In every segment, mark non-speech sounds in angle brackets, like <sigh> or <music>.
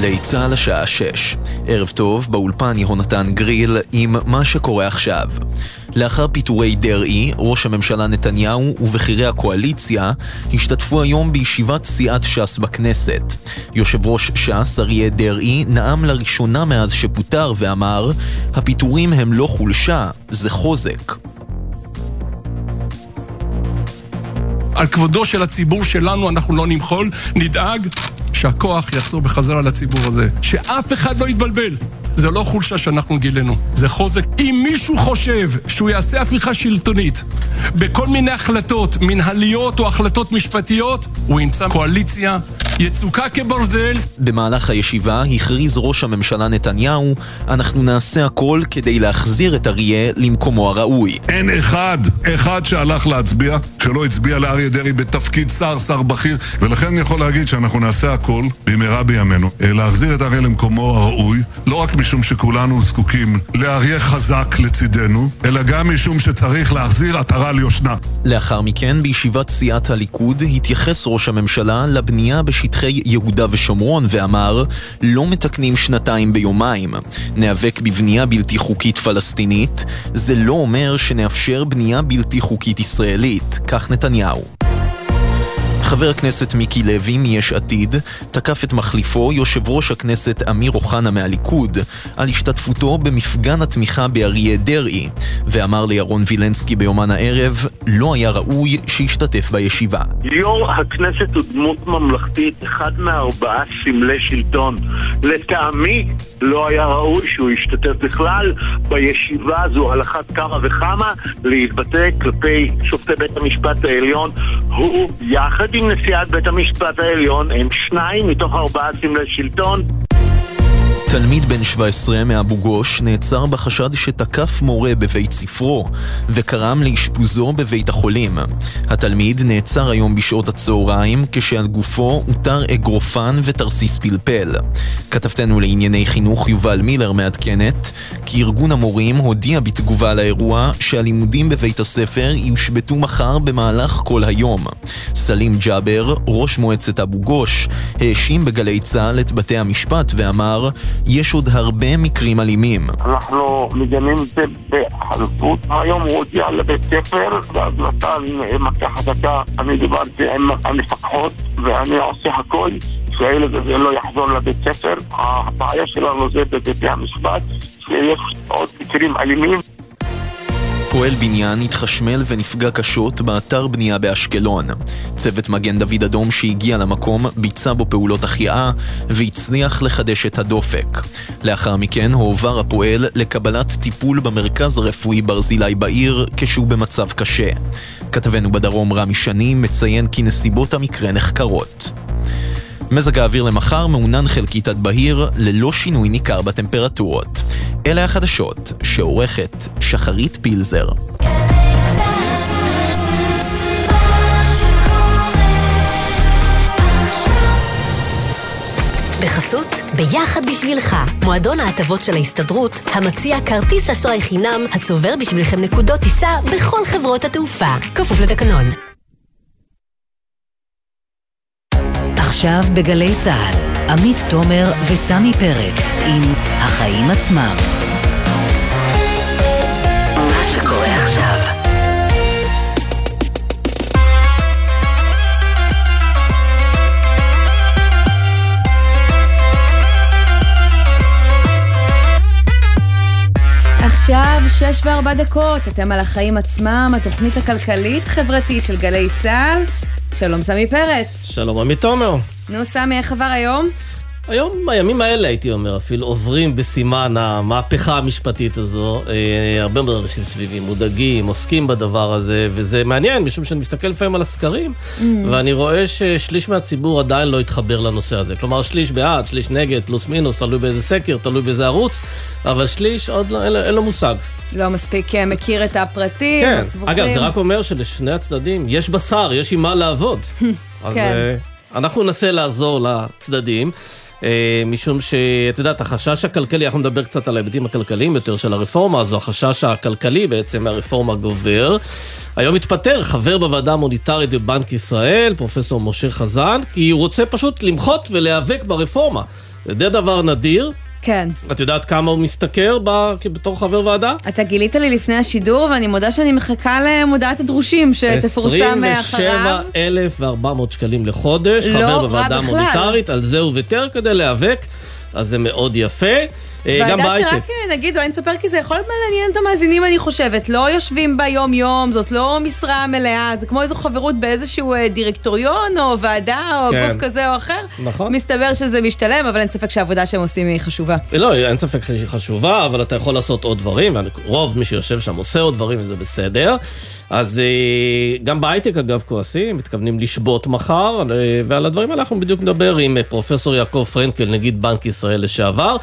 גלי צה"ל השעה 6. ערב טוב, באולפן יהונתן גריל עם מה שקורה עכשיו. לאחר פיטורי דרעי, ראש הממשלה נתניהו ובכירי הקואליציה השתתפו היום בישיבת סיעת ש"ס בכנסת. יושב ראש ש"ס אריה דרעי נאם לראשונה מאז שפוטר ואמר הפיטורים הם לא חולשה, זה חוזק. על כבודו של הציבור שלנו אנחנו לא נמחול, נדאג שהכוח יחזור בחזרה לציבור הזה. שאף אחד לא יתבלבל. זה לא חולשה שאנחנו גילינו, זה חוזק. אם מישהו חושב שהוא יעשה הפיכה שלטונית בכל מיני החלטות מנהליות או החלטות משפטיות, הוא ימצא קואליציה יצוקה כברזל. במהלך הישיבה הכריז ראש הממשלה נתניהו, אנחנו נעשה הכל כדי להחזיר את אריה למקומו הראוי. אין אחד, אחד שהלך להצביע, שלא הצביע לאריה דרעי בתפקיד שר, שר בכיר, ולכן אני יכול להגיד שאנחנו נעשה הכל במהרה בימינו, אה, להחזיר את אריה למקומו הראוי, לא רק משום שכולנו זקוקים לאריה חזק לצידנו, אלא גם משום שצריך להחזיר עטרה ליושנה. לאחר מכן, בישיבת סיעת הליכוד, התייחס ראש הממשלה לבנייה בשטחי יהודה ושומרון ואמר, לא מתקנים שנתיים ביומיים. ניאבק בבנייה בלתי חוקית פלסטינית, זה לא אומר שנאפשר בנייה בלתי חוקית ישראלית, כך נתניהו. חבר הכנסת מיקי לוי מיש עתיד תקף את מחליפו יושב ראש הכנסת אמיר אוחנה מהליכוד על השתתפותו במפגן התמיכה באריה דרעי ואמר לירון וילנסקי ביומן הערב לא היה ראוי שישתתף בישיבה. יו"ר הכנסת הוא דמות ממלכתית, אחד מארבעה סמלי שלטון. לטעמי לא היה ראוי שהוא ישתתף בכלל בישיבה הזו על אחת כמה וכמה להתבטא כלפי שופטי בית המשפט העליון. הוא יחד עם נשיאת בית המשפט העליון הם שניים מתוך ארבעה סמלי שלטון. תלמיד בן 17 מאבו גוש נעצר בחשד שתקף מורה בבית ספרו וקרם לאשפוזו בבית החולים. התלמיד נעצר היום בשעות הצהריים כשעל גופו הותר אגרופן ותרסיס פלפל. כתבתנו לענייני חינוך יובל מילר מעדכנת כי ארגון המורים הודיע בתגובה לאירוע שהלימודים בבית הספר יושבתו מחר במהלך כל היום. סלים ג'אבר, ראש מועצת אבו גוש, האשים בגלי צה"ל את בתי המשפט ואמר יש עוד הרבה מקרים אלימים. אנחנו מגנים את זה בחלפות. היום הוא הודיע לבית ספר, ואז נתן מכה חזקה. אני דיברתי עם המפקחות, ואני עושה הכל שהילד הזה לא יחזור לבית ספר. הבעיה שלנו זה בבתי המשפט, שיש עוד מקרים אלימים. פועל בניין התחשמל ונפגע קשות באתר בנייה באשקלון. צוות מגן דוד אדום שהגיע למקום ביצע בו פעולות החייאה והצליח לחדש את הדופק. לאחר מכן הועבר הפועל לקבלת טיפול במרכז הרפואי ברזילי בעיר כשהוא במצב קשה. כתבנו בדרום רמי שני מציין כי נסיבות המקרה נחקרות. מזג האוויר למחר מעונן חלקית עד בהיר, ללא שינוי ניכר בטמפרטורות. אלה החדשות שעורכת שחרית פילזר. בחסות ביחד בשבילך, מועדון ההטבות של ההסתדרות, המציע כרטיס אשראי חינם, הצובר בשבילכם נקודות טיסה בכל חברות התעופה. כפוף לתקנון. עכשיו בגלי צה"ל, עמית תומר וסמי פרץ עם החיים עצמם. מה שקורה עכשיו. עכשיו שש וארבע דקות, אתם על החיים עצמם, התוכנית הכלכלית-חברתית של גלי צה"ל. שלום סמי פרץ. שלום עמית תומר. נו סמי, איך עבר היום? היום, בימים האלה הייתי אומר, אפילו עוברים בסימן המהפכה המשפטית הזו. אה, הרבה מאוד אנשים סביבי מודאגים, עוסקים בדבר הזה, וזה מעניין, משום שאני מסתכל לפעמים על הסקרים, mm. ואני רואה ששליש מהציבור עדיין לא התחבר לנושא הזה. כלומר, שליש בעד, שליש נגד, פלוס מינוס, תלוי באיזה סקר, תלוי באיזה ערוץ, אבל שליש עוד לא, אין, אין לו מושג. לא מספיק אה, מכיר את הפרטים, כן, הסבוכים. אגב, זה רק אומר שלשני הצדדים יש בשר, יש עם מה לעבוד. <laughs> אז כן. אה, אנחנו ננסה לעזור לצדדים. אה, משום שאת יודעת, החשש הכלכלי, אנחנו נדבר קצת על ההיבטים הכלכליים יותר של הרפורמה הזו, החשש הכלכלי בעצם מהרפורמה גובר. היום התפטר חבר בוועדה המוניטרית בבנק ישראל, פרופסור משה חזן, כי הוא רוצה פשוט למחות ולהיאבק ברפורמה. זה די דבר נדיר. כן. את יודעת כמה הוא משתכר ב- בתור חבר ועדה? אתה גילית לי לפני השידור, ואני מודה שאני מחכה למודעת הדרושים שתפורסם אחריו. 27,400 שקלים לחודש, לא חבר בוועדה. המוניטרית, על זה הוא ויתר כדי להיאבק, אז זה מאוד יפה. אה, גם ועדה בהייטק. שרק אה, נגיד, אולי נספר כי זה יכול להיות מעניין את המאזינים, אני חושבת. לא יושבים בה יום-יום, זאת לא משרה מלאה, זה כמו איזו חברות באיזשהו אה, דירקטוריון, או ועדה, או כן. גוף כזה או אחר. נכון. מסתבר שזה משתלם, אבל אין ספק שהעבודה שהם עושים היא חשובה. לא, אין ספק שהיא חשובה, אבל אתה יכול לעשות עוד דברים, רוב מי שיושב שם עושה עוד דברים וזה בסדר. אז אה, גם בהייטק אגב כועסים, מתכוונים לשבות מחר, אה, ועל הדברים האלה אנחנו בדיוק נדבר עם אה, פרופסור יעקב פרנקל, נגיד בנק ישראל לשעבר,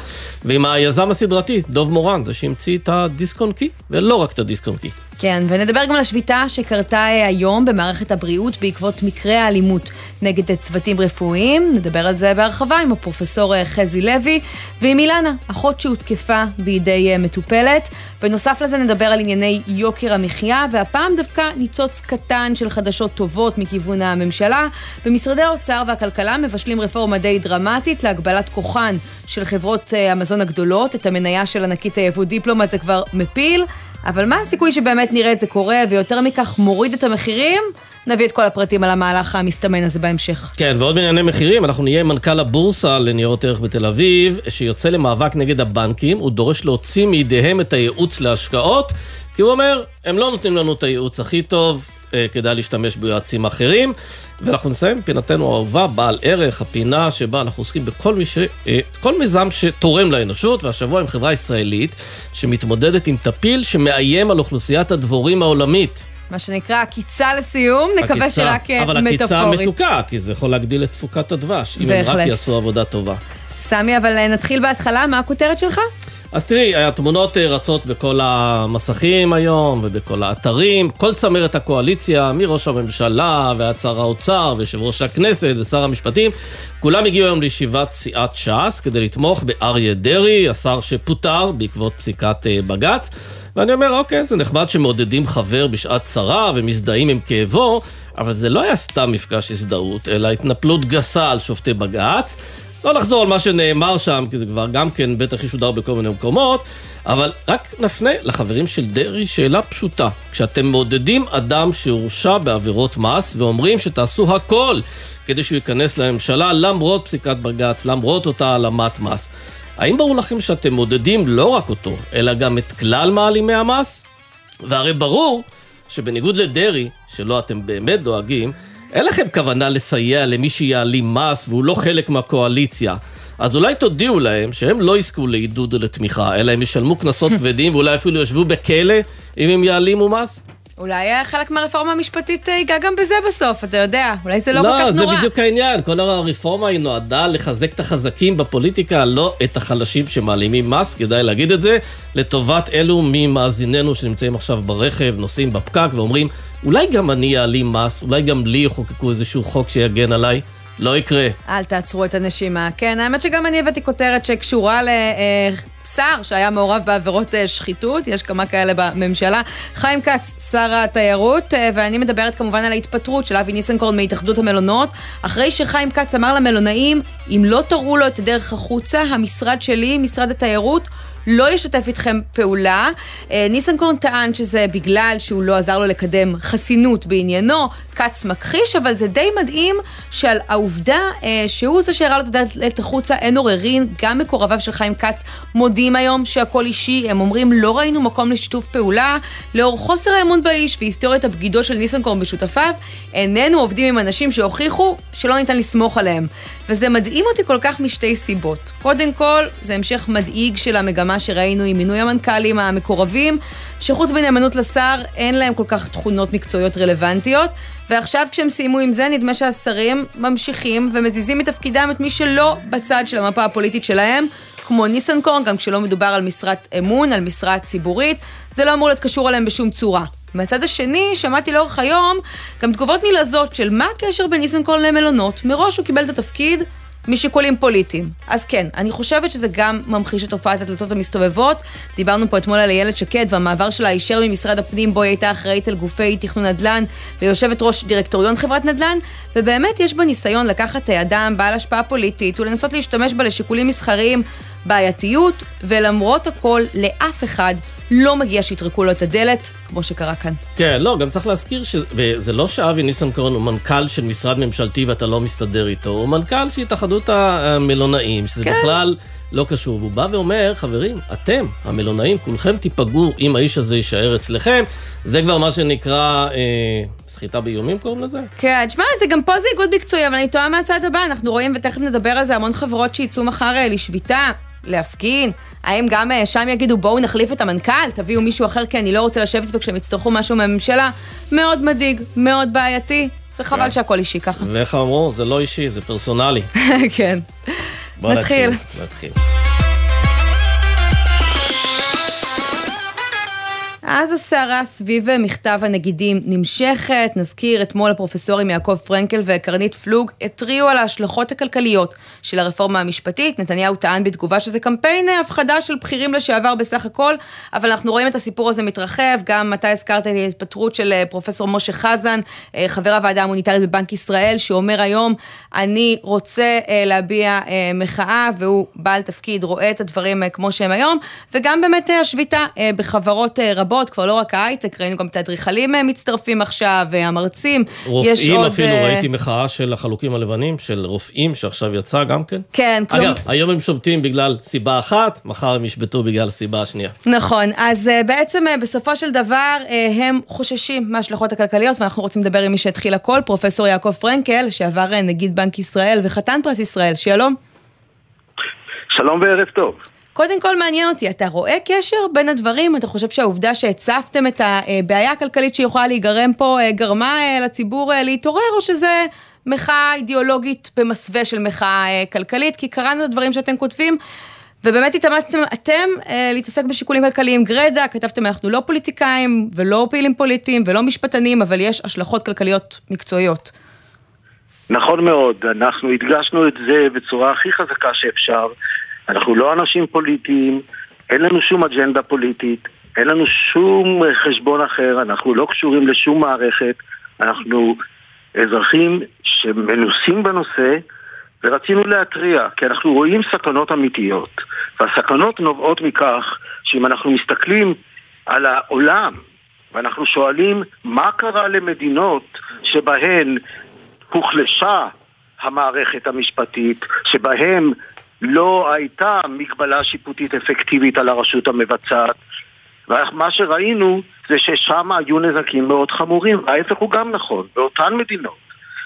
ועם היזם הסדרתי, דוב מורן, זה שהמציא את הדיסק און קי, ולא רק את הדיסק און קי. כן, ונדבר גם על השביתה שקרתה אה, היום במערכת הבריאות בעקבות מקרי האלימות נגד אה, צוותים רפואיים. נדבר על זה בהרחבה עם הפרופסור אה, חזי לוי ועם אילנה, אחות שהותקפה בידי מטופלת. בנוסף לזה נדבר על ענייני יוקר המחיה, והפעם דווקא ניצוץ קטן של חדשות טובות מכיוון הממשלה. במשרדי האוצר והכלכלה מבשלים רפורמה די דרמטית להגבלת כוחן של חברות המזון הגדולות. את המניה של ענקית היבוא דיפלומט זה כבר מפיל. אבל מה הסיכוי שבאמת נראה את זה קורה, ויותר מכך מוריד את המחירים? נביא את כל הפרטים על המהלך המסתמן הזה בהמשך. כן, ועוד בענייני מחירים, אנחנו נהיה מנכ"ל הבורסה לניירות ערך בתל אביב, שיוצא למאבק נגד הבנקים, הוא דורש להוציא מידיהם את הייעוץ להשקעות, כי הוא אומר, הם לא נותנים לנו את הייעוץ הכי טוב, כדאי להשתמש ביועצים אחרים. ואנחנו נסיים פינתנו האהובה, בעל ערך, הפינה שבה אנחנו עוסקים בכל מי ש... אה, כל מיזם שתורם לאנושות, והשבוע עם חברה ישראלית שמתמודדת עם טפיל שמאיים על אוכלוסיית הדבורים העולמית. מה שנקרא עקיצה לסיום, נקווה עקיצה, שרק אה, אבל עקיצה מטאפורית. מתוקה, כי זה יכול להגדיל את תפוקת הדבש, אם הם רק בהחלט. יעשו עבודה טובה. סמי, אבל אה, נתחיל בהתחלה, מה הכותרת שלך? אז תראי, התמונות אה, רצות בכל המסכים היום ובכל האתרים, כל צמרת הקואליציה, מראש הממשלה ועד שר האוצר ויושב ראש הכנסת ושר המשפטים, כולם הגיעו היום לישיבת סיעת ש"ס כדי לתמוך באריה דרעי, השר שפוטר בעקבות פסיקת אה, בג"ץ. ואני אומר, אוקיי, זה נחמד שמעודדים חבר בשעת צרה ומזדהים עם כאבו, אבל זה לא היה סתם מפגש הזדהות, אלא התנפלות גסה על שופטי בג"ץ. לא לחזור על מה שנאמר שם, כי זה כבר גם כן בטח ישודר בכל מיני מקומות, אבל רק נפנה לחברים של דרעי שאלה פשוטה. כשאתם מעודדים אדם שהורשע בעבירות מס ואומרים שתעשו הכל כדי שהוא ייכנס לממשלה למרות פסיקת בג"ץ, למרות אותה העלמת מס, האם ברור לכם שאתם מעודדים לא רק אותו, אלא גם את כלל מעלימי המס? והרי ברור שבניגוד לדרעי, שלא אתם באמת דואגים, אין לכם כוונה לסייע למי שיעלים מס והוא לא חלק מהקואליציה. אז אולי תודיעו להם שהם לא יזכו לעידוד או לתמיכה, אלא הם ישלמו קנסות כבדים ואולי אפילו ישבו בכלא אם הם יעלימו מס? אולי אה, חלק מהרפורמה המשפטית אה, ייגע גם בזה בסוף, אתה יודע, אולי זה לא, כל כך לא, זה נורא. בדיוק העניין. כל הרפורמה היא נועדה לחזק את החזקים בפוליטיקה, לא את החלשים שמעלימים מס, כדאי להגיד את זה, לטובת אלו ממאזיננו שנמצאים עכשיו ברכב, נוסעים בפקק ואומרים, אולי גם אני אעלים מס, אולי גם לי יחוקקו איזשהו חוק שיגן עליי. לא יקרה. אל תעצרו את הנשימה. כן, האמת שגם אני הבאתי כותרת שקשורה לשר שהיה מעורב בעבירות אה, שחיתות, יש כמה כאלה בממשלה. חיים כץ, שר התיירות, אה, ואני מדברת כמובן על ההתפטרות של אבי ניסנקורן מהתאחדות המלונות, אחרי שחיים כץ אמר למלונאים, אם לא תראו לו את הדרך החוצה, המשרד שלי, משרד התיירות, לא ישתף איתכם פעולה. אה, ניסנקורן טען שזה בגלל שהוא לא עזר לו לקדם חסינות בעניינו, כץ מכחיש, אבל זה די מדהים שעל העובדה אה, שהוא זה שהראה לו את הדלת החוצה, אין עוררין, גם מקורביו של חיים כץ מודים היום שהכל אישי, הם אומרים לא ראינו מקום לשיתוף פעולה, לאור חוסר האמון באיש והיסטוריית הבגידות של ניסנקורן בשותפיו, איננו עובדים עם אנשים שהוכיחו שלא ניתן לסמוך עליהם. וזה מדהים אותי כל כך משתי סיבות. קודם כל, זה המשך מדאיג של המגמה שראינו עם מינוי המנכ"לים המקורבים, שחוץ מנאמנות לשר, אין להם כל כך תכונות מקצועיות רלוונטיות, ועכשיו כשהם סיימו עם זה, נדמה שהשרים ממשיכים ומזיזים מתפקידם את מי שלא בצד של המפה הפוליטית שלהם, כמו ניסנקורן, גם כשלא מדובר על משרת אמון, על משרה ציבורית, זה לא אמור להיות קשור אליהם בשום צורה. מהצד השני, שמעתי לאורך היום גם תגובות נלעזות של מה הקשר בין ניסנקורן למלונות. מראש הוא קיבל את התפקיד משיקולים פוליטיים. אז כן, אני חושבת שזה גם ממחיש את תופעת הדלתות המסתובבות. דיברנו פה אתמול על איילת שקד והמעבר שלה הישר ממשרד הפנים, בו היא הייתה אחראית על גופי תכנון נדל"ן, ליושבת ראש דירקטוריון חברת נדל"ן, ובאמת יש בה ניסיון לקחת אדם בעל השפעה פוליטית ולנסות להשתמש בה לשיקולים מסחריים, בעייתיות, ולמרות הכל, לאף אחד לא מגיע שיטרקו לו את הדלת, כמו שקרה כאן. כן, לא, גם צריך להזכיר שזה לא שאבי ניסנקורן הוא מנכ"ל של משרד ממשלתי ואתה לא מסתדר איתו, הוא מנכ"ל של התאחדות המלונאים, שזה כן. בכלל לא קשור. והוא בא ואומר, חברים, אתם, המלונאים, כולכם תיפגעו אם האיש הזה יישאר אצלכם. זה כבר מה שנקרא... אה, סחיטה באיומים קוראים לזה? כן, תשמע, זה גם פה זה איגוד מקצועי, אבל אני טועה מהצד הבא, אנחנו רואים, ותכף נדבר על זה, המון חברות שיצאו מחר אה, לשביתה. להפגין? האם גם אה, שם יגידו בואו נחליף את המנכ"ל, תביאו מישהו אחר כי אני לא רוצה לשבת איתו כשהם יצטרכו משהו מהממשלה? מאוד מדאיג, מאוד בעייתי, וחבל כן. שהכל אישי ככה. ואיך אמרו? זה לא אישי, זה פרסונלי. <laughs> כן. נתחיל. נתחיל. אז הסערה סביב מכתב הנגידים נמשכת. נזכיר, אתמול הפרופסורים יעקב פרנקל וקרנית פלוג התריעו על ההשלכות הכלכליות של הרפורמה המשפטית. נתניהו טען בתגובה שזה קמפיין הפחדה של בכירים לשעבר בסך הכל, אבל אנחנו רואים את הסיפור הזה מתרחב. גם אתה הזכרת את ההתפטרות של אה, פרופסור משה חזן, אה, חבר הוועדה המוניטרית בבנק ישראל, שאומר היום, אני רוצה אה, להביע מחאה, והוא בעל תפקיד, רואה את הדברים כמו שהם היום, וגם באמת השביתה בחברות רבות. רבות, כבר לא רק ההייטק, ראינו גם את האדריכלים אה, מצטרפים עכשיו, והמרצים. רופאים עוד, אפילו, uh... ראיתי מחאה של החלוקים הלבנים, של רופאים שעכשיו יצא גם כן. כן, כלום... אגב, היום הם שובתים בגלל סיבה אחת, מחר הם ישבתו בגלל סיבה שנייה. נכון, אז uh, בעצם בסופו של דבר הם חוששים מההשלכות הכלכליות, ואנחנו רוצים לדבר עם מי שהתחיל הכל, פרופסור יעקב פרנקל, שעבר נגיד בנק ישראל וחתן פרס ישראל, שלום. שלום וערב טוב. קודם כל מעניין אותי, אתה רואה קשר בין הדברים? אתה חושב שהעובדה שהצפתם את הבעיה הכלכלית שיכולה להיגרם פה אה, גרמה אה, לציבור אה, להתעורר, או שזה מחאה אידיאולוגית במסווה של מחאה כלכלית? כי קראנו את הדברים שאתם כותבים. ובאמת התאמצתם אתם להתעסק בשיקולים כלכליים גרידא, כתבתם אנחנו לא פוליטיקאים ולא פעילים פוליטיים ולא משפטנים, אבל יש השלכות כלכליות מקצועיות. נכון מאוד, אנחנו הדגשנו את זה בצורה הכי חזקה שאפשר, אנחנו לא אנשים פוליטיים, אין לנו שום אג'נדה פוליטית, אין לנו שום חשבון אחר, אנחנו לא קשורים לשום מערכת, אנחנו אזרחים שמנוסים בנושא ורצינו להתריע, כי אנחנו רואים סכנות אמיתיות. והסכנות נובעות מכך שאם אנחנו מסתכלים על העולם ואנחנו שואלים מה קרה למדינות שבהן הוחלשה המערכת המשפטית, שבהן לא הייתה מגבלה שיפוטית אפקטיבית על הרשות המבצעת. ומה שראינו זה ששם היו נזקים מאוד חמורים, ההפך הוא גם נכון, באותן מדינות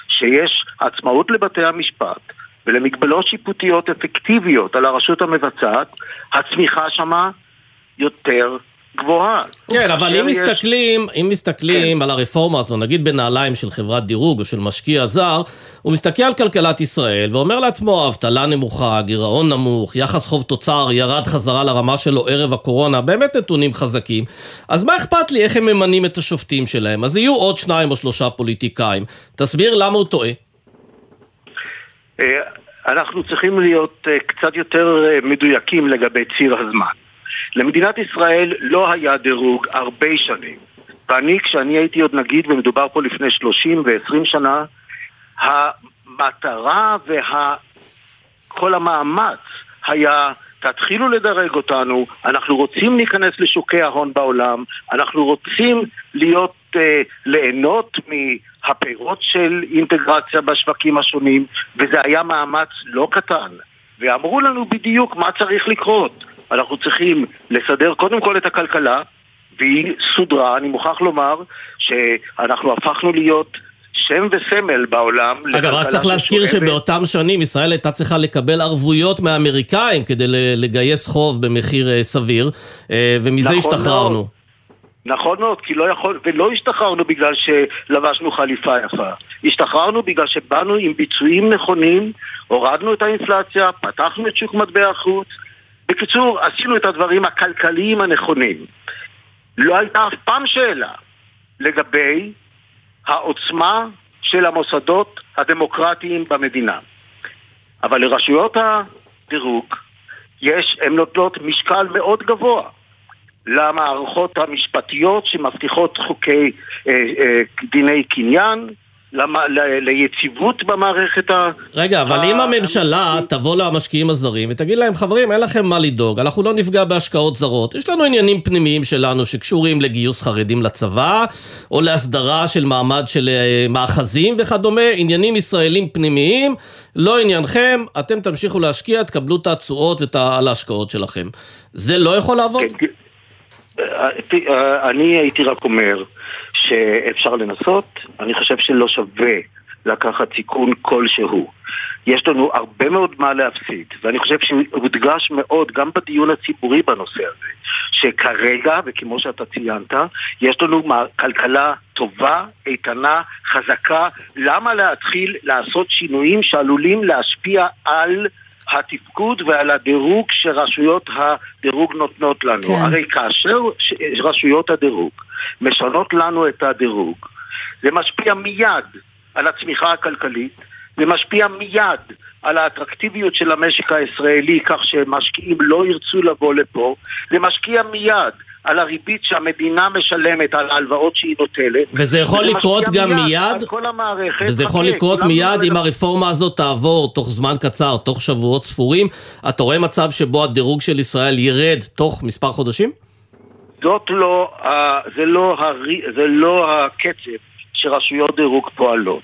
שיש עצמאות לבתי המשפט ולמגבלות שיפוטיות אפקטיביות על הרשות המבצעת, הצמיחה שמה יותר גבוהה. כן, אבל אם מסתכלים, אם מסתכלים כן. על הרפורמה הזו, נגיד בנעליים של חברת דירוג או של משקיע זר, הוא מסתכל על כלכלת ישראל ואומר לעצמו, אבטלה נמוכה, גירעון נמוך, יחס חוב תוצר ירד חזרה לרמה שלו ערב הקורונה, באמת נתונים חזקים. אז מה אכפת לי איך הם ממנים את השופטים שלהם? אז יהיו עוד שניים או שלושה פוליטיקאים. תסביר למה הוא טועה. אה, אנחנו צריכים להיות אה, קצת יותר אה, מדויקים לגבי ציר הזמן. למדינת ישראל לא היה דירוג הרבה שנים. ואני, כשאני הייתי עוד נגיד, ומדובר פה לפני 30 ו-20 שנה, המטרה וכל המאמץ היה תתחילו לדרג אותנו, אנחנו רוצים להיכנס לשוקי ההון בעולם, אנחנו רוצים להיות, אה, ליהנות מהפירות של אינטגרציה בשווקים השונים, וזה היה מאמץ לא קטן. ואמרו לנו בדיוק מה צריך לקרות. אנחנו צריכים לסדר קודם כל את הכלכלה, והיא סודרה, אני מוכרח לומר שאנחנו הפכנו להיות שם וסמל בעולם. אגב, רק צריך להזכיר שבאותם שנים ישראל הייתה צריכה לקבל ערבויות מהאמריקאים כדי לגייס חוב במחיר אה, סביר, אה, ומזה נכון השתחררנו. מאוד. נכון מאוד, כי לא יכול, ולא השתחררנו בגלל שלבשנו חליפה יפה. השתחררנו בגלל שבאנו עם ביצועים נכונים, הורדנו את האינפלציה, פתחנו את שוק מטבע החוץ, בקיצור, עשינו את הדברים הכלכליים הנכונים. לא הייתה אף פעם שאלה לגבי העוצמה של המוסדות הדמוקרטיים במדינה. אבל לרשויות הדירוג יש, הן נותנות משקל מאוד גבוה למערכות המשפטיות שמבטיחות חוקי אה, אה, דיני קניין, למ, ל, ליציבות במערכת ה... רגע, אבל אם הממשלה תבוא למשקיעים הזרים ותגיד להם, חברים, אין לכם מה לדאוג, אנחנו לא נפגע בהשקעות זרות. יש לנו עניינים פנימיים שלנו שקשורים לגיוס חרדים לצבא, או להסדרה של מעמד של אה, מאחזים וכדומה, עניינים ישראלים פנימיים, לא עניינכם, אתם תמשיכו להשקיע, תקבלו את התשואות על ההשקעות שלכם. זה לא יכול לעבוד? כן, אה, אה, אני הייתי רק אומר שאפשר לנסות, אני חושב שלא שווה לקחת סיכון כלשהו. יש לנו הרבה מאוד מה להפסיד, ואני חושב שהודגש מאוד גם בדיון הציבורי בנושא הזה, שכרגע, וכמו שאתה ציינת, יש לנו כלכלה טובה, איתנה, חזקה, למה להתחיל לעשות שינויים שעלולים להשפיע על התפקוד ועל הדירוג שרשויות הדירוג נותנות לנו. כן. הרי כאשר רשויות הדירוג משנות לנו את הדירוג, זה משפיע מיד על הצמיחה הכלכלית, זה משפיע מיד על האטרקטיביות של המשק הישראלי כך שמשקיעים לא ירצו לבוא לפה, זה משקיע מיד על הריבית שהמדינה משלמת על ההלוואות שהיא נוטלת. וזה יכול לקרות גם מיד? מיד כל המערכת. וזה יכול לקרות מיד אם הרפורמה הזאת תעבור תוך זמן קצר, תוך שבועות ספורים. אתה רואה מצב שבו הדירוג של ישראל ירד תוך מספר חודשים? זאת לא, זה לא, זה לא הקצב שרשויות דירוג פועלות.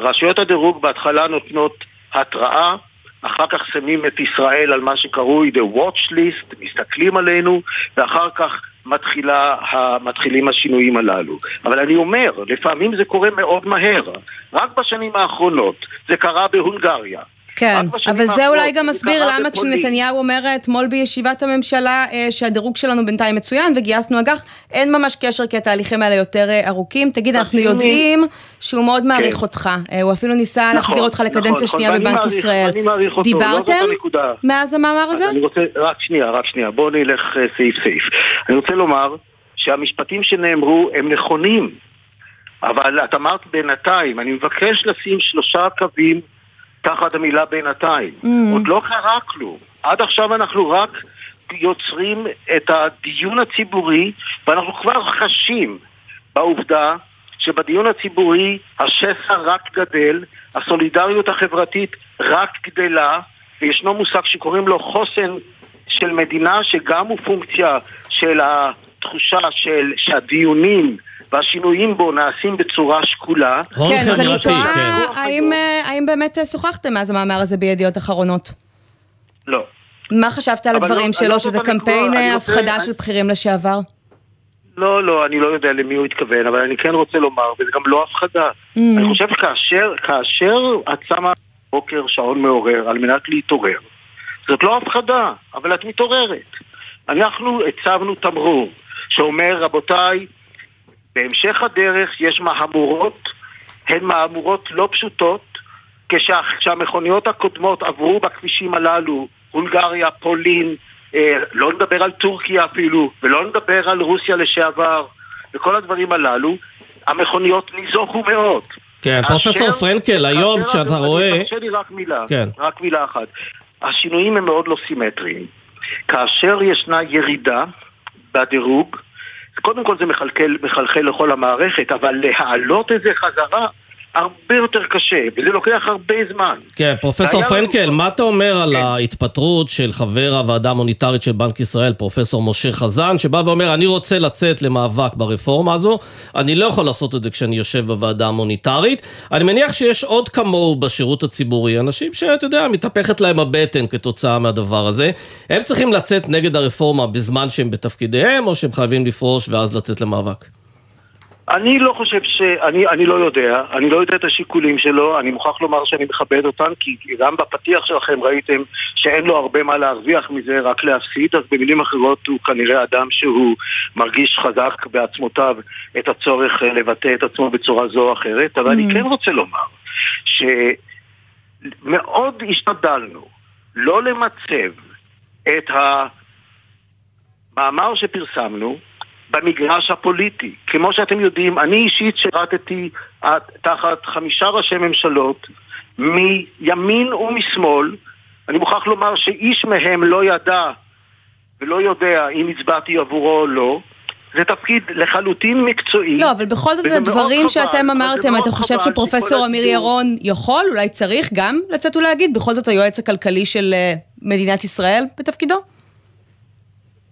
רשויות הדירוג בהתחלה נותנות התראה אחר כך שמים את ישראל על מה שקרוי The Watch List, מסתכלים עלינו, ואחר כך מתחילה, מתחילים השינויים הללו. אבל אני אומר, לפעמים זה קורה מאוד מהר. רק בשנים האחרונות זה קרה בהונגריה. כן, אבל זה אולי גם מסביר למה כשנתניהו אומר אתמול בישיבת הממשלה אה, שהדירוג שלנו בינתיים מצוין וגייסנו אג"ח, אין ממש קשר כי התהליכים האלה יותר אה, ארוכים. תגיד, אנחנו יודעים שהוא מאוד כן. מעריך אותך, אה, הוא אפילו ניסה נכון, להחזיר אותך לקדנציה נכון, שנייה בבנק ישראל. דיברתם מאז המאמר הזה? אני רוצה, רק שנייה, רק שנייה, בואו נלך סעיף סעיף. אני רוצה לומר שהמשפטים שנאמרו הם נכונים, אבל את אמרת בינתיים, אני מבקש לשים שלושה קווים תחת המילה בינתיים. Mm. עוד לא קרה כלום. עד עכשיו אנחנו רק יוצרים את הדיון הציבורי, ואנחנו כבר חשים בעובדה שבדיון הציבורי השסע רק גדל, הסולידריות החברתית רק גדלה, וישנו מושג שקוראים לו חוסן של מדינה, שגם הוא פונקציה של התחושה של שהדיונים והשינויים בו נעשים בצורה שקולה. כן, אז אני תוהה, כן. אה, האם באמת שוחחתם מאז המאמר הזה בידיעות אחרונות? לא. מה חשבת על הדברים לא- שלו, לא שזה קמפיין אה, הפחדה של בכירים לשעבר? לא, לא, אני לא יודע למי הוא התכוון, אבל אני כן רוצה לומר, וזה גם לא הפחדה. Mm. אני חושב כאשר, כאשר את שמה בוקר שעון מעורר על מנת להתעורר, זאת לא הפחדה, אבל את מתעוררת. אנחנו הצבנו תמרור שאומר, רבותיי, בהמשך הדרך יש מהמורות, הן מהמורות לא פשוטות, כשהמכוניות הקודמות עברו בכבישים הללו, הונגריה, פולין, אה, לא נדבר על טורקיה אפילו, ולא נדבר על רוסיה לשעבר, וכל הדברים הללו, המכוניות ניזוכו מאוד. כן, פרופסור פרנקל, היום כשאתה רואה... תרשה לי רק מילה, כן. רק מילה אחת. השינויים הם מאוד לא סימטריים. כאשר ישנה ירידה בדירוג, קודם כל זה מחלחל, לכל המערכת, אבל להעלות את זה חזרה הרבה יותר קשה, וזה לוקח הרבה זמן. כן, פרופסור פרנקל, מה אתה אומר כן. על ההתפטרות של חבר הוועדה המוניטרית של בנק ישראל, פרופסור משה חזן, שבא ואומר, אני רוצה לצאת למאבק ברפורמה הזו, אני לא יכול לעשות את זה כשאני יושב בוועדה המוניטרית. אני מניח שיש עוד כמוהו בשירות הציבורי, אנשים שאתה יודע, מתהפכת להם הבטן כתוצאה מהדבר הזה. הם צריכים לצאת נגד הרפורמה בזמן שהם בתפקידיהם, או שהם חייבים לפרוש ואז לצאת למאבק? אני לא חושב ש... אני, אני לא יודע, אני לא יודע את השיקולים שלו, אני מוכרח לומר שאני מכבד אותם, כי גם בפתיח שלכם ראיתם שאין לו הרבה מה להרוויח מזה, רק להפסיד, אז במילים אחרות הוא כנראה אדם שהוא מרגיש חזק בעצמותיו את הצורך אה, לבטא את עצמו בצורה זו או אחרת, אבל mm. אני כן רוצה לומר שמאוד השתדלנו לא למצב את המאמר שפרסמנו במגרש הפוליטי. כמו שאתם יודעים, אני אישית שירתתי תחת חמישה ראשי ממשלות מימין ומשמאל. אני מוכרח לומר שאיש מהם לא ידע ולא יודע אם הצבעתי עבורו או לא. זה תפקיד לחלוטין מקצועי. לא, אבל בכל זאת וזה מאוד הדברים חבל, שאתם זה אמרתם, אתה חושב שפרופסור אמיר הציבור- ירון יכול, אולי צריך גם לצאת ולהגיד, בכל זאת היועץ הכלכלי של אה, מדינת ישראל בתפקידו?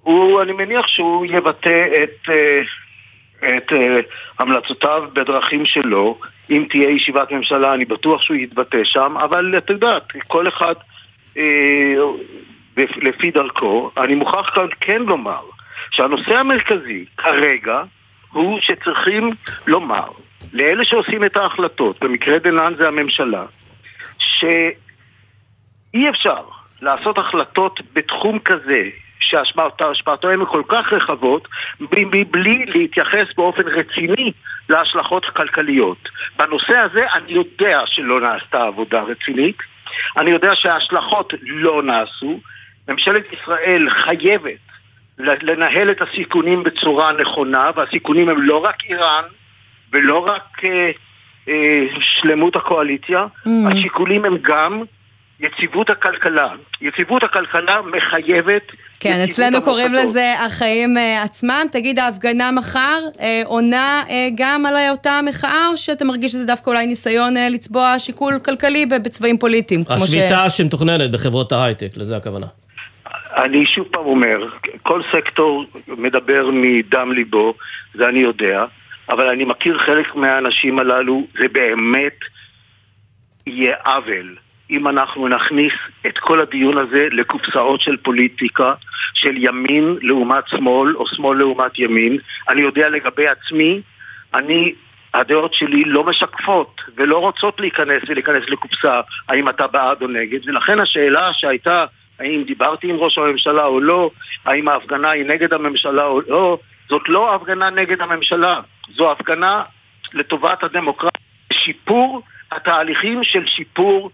הוא, אני מניח שהוא יבטא את, אה, את אה, המלצותיו בדרכים שלו. אם תהיה ישיבת ממשלה, אני בטוח שהוא יתבטא שם, אבל את יודעת, כל אחד אה, לפי דרכו. אני מוכרח כאן כן לומר שהנושא המרכזי כרגע הוא שצריכים לומר לאלה שעושים את ההחלטות, במקרה דנן זה הממשלה, שאי אפשר לעשות החלטות בתחום כזה שהשפעתו הן כל כך רחבות מבלי להתייחס באופן רציני להשלכות הכלכליות. בנושא הזה אני יודע שלא נעשתה עבודה רצינית, אני יודע שההשלכות לא נעשו, ממשלת ישראל חייבת לנהל את הסיכונים בצורה נכונה, והסיכונים הם לא רק איראן ולא רק אה, אה, שלמות הקואליציה, Mm. השיקולים הם גם יציבות הכלכלה. יציבות הכלכלה מחייבת... כן, אצלנו קוראים. לזה החיים אה, עצמם. תגיד, ההפגנה מחר אה, עונה אה, גם על אותה מחאה, או שאתה מרגיש שזה דווקא אולי ניסיון אה, לצבוע שיקול כלכלי ב- בצבעים פוליטיים? כמו ש- השביתה שמתוכננת בחברות ההייטק, לזה הכוונה. אני שוב פעם אומר, כל סקטור מדבר מדם ליבו, זה אני יודע, אבל אני מכיר חלק מהאנשים הללו, זה באמת יהיה עוול אם אנחנו נכניס את כל הדיון הזה לקופסאות של פוליטיקה, של ימין לעומת שמאל, או שמאל לעומת ימין. אני יודע לגבי עצמי, אני, הדעות שלי לא משקפות ולא רוצות להיכנס ולהיכנס לקופסה האם אתה בעד או נגד, ולכן השאלה שהייתה האם דיברתי עם ראש הממשלה או לא, האם ההפגנה היא נגד הממשלה או לא, זאת לא הפגנה נגד הממשלה, זו הפגנה לטובת הדמוקרטיה, שיפור התהליכים של שיפור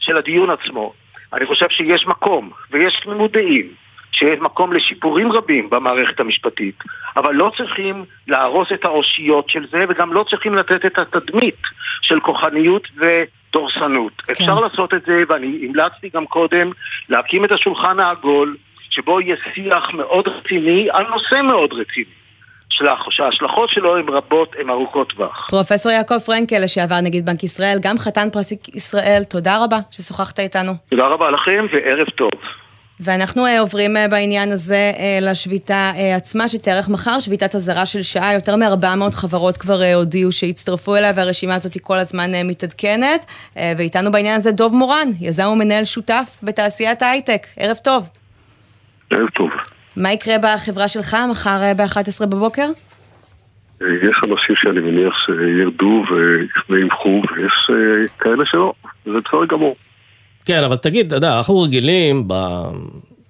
של הדיון עצמו. אני חושב שיש מקום, ויש תמימות דעים, שיש מקום לשיפורים רבים במערכת המשפטית, אבל לא צריכים להרוס את האושיות של זה, וגם לא צריכים לתת את התדמית של כוחניות ודורסנות. כן. אפשר לעשות את זה, ואני המלצתי גם קודם, להקים את השולחן העגול, שבו יהיה שיח מאוד רציני על נושא מאוד רציני. שההשלכות שלו הן רבות, הן ארוכות טווח. פרופסור יעקב פרנקל, לשעבר נגיד בנק ישראל, גם חתן פרס ישראל, תודה רבה ששוחחת איתנו. תודה רבה לכם וערב טוב. ואנחנו uh, עוברים uh, בעניין הזה uh, לשביתה עצמה שתארך מחר, שביתת אזהרה של שעה, יותר מ-400 חברות כבר הודיעו שהצטרפו אליה והרשימה הזאת כל הזמן מתעדכנת. ואיתנו בעניין הזה דוב מורן, יזם ומנהל שותף בתעשיית ההייטק. ערב טוב. ערב טוב. מה יקרה בחברה שלך מחר uh, ב-11 בבוקר? יש אנשים שאני מניח שירדו וימחו, ויש כאלה שלא, זה בסדר גמור. כן, אבל תגיד, אתה יודע, אנחנו רגילים, ב...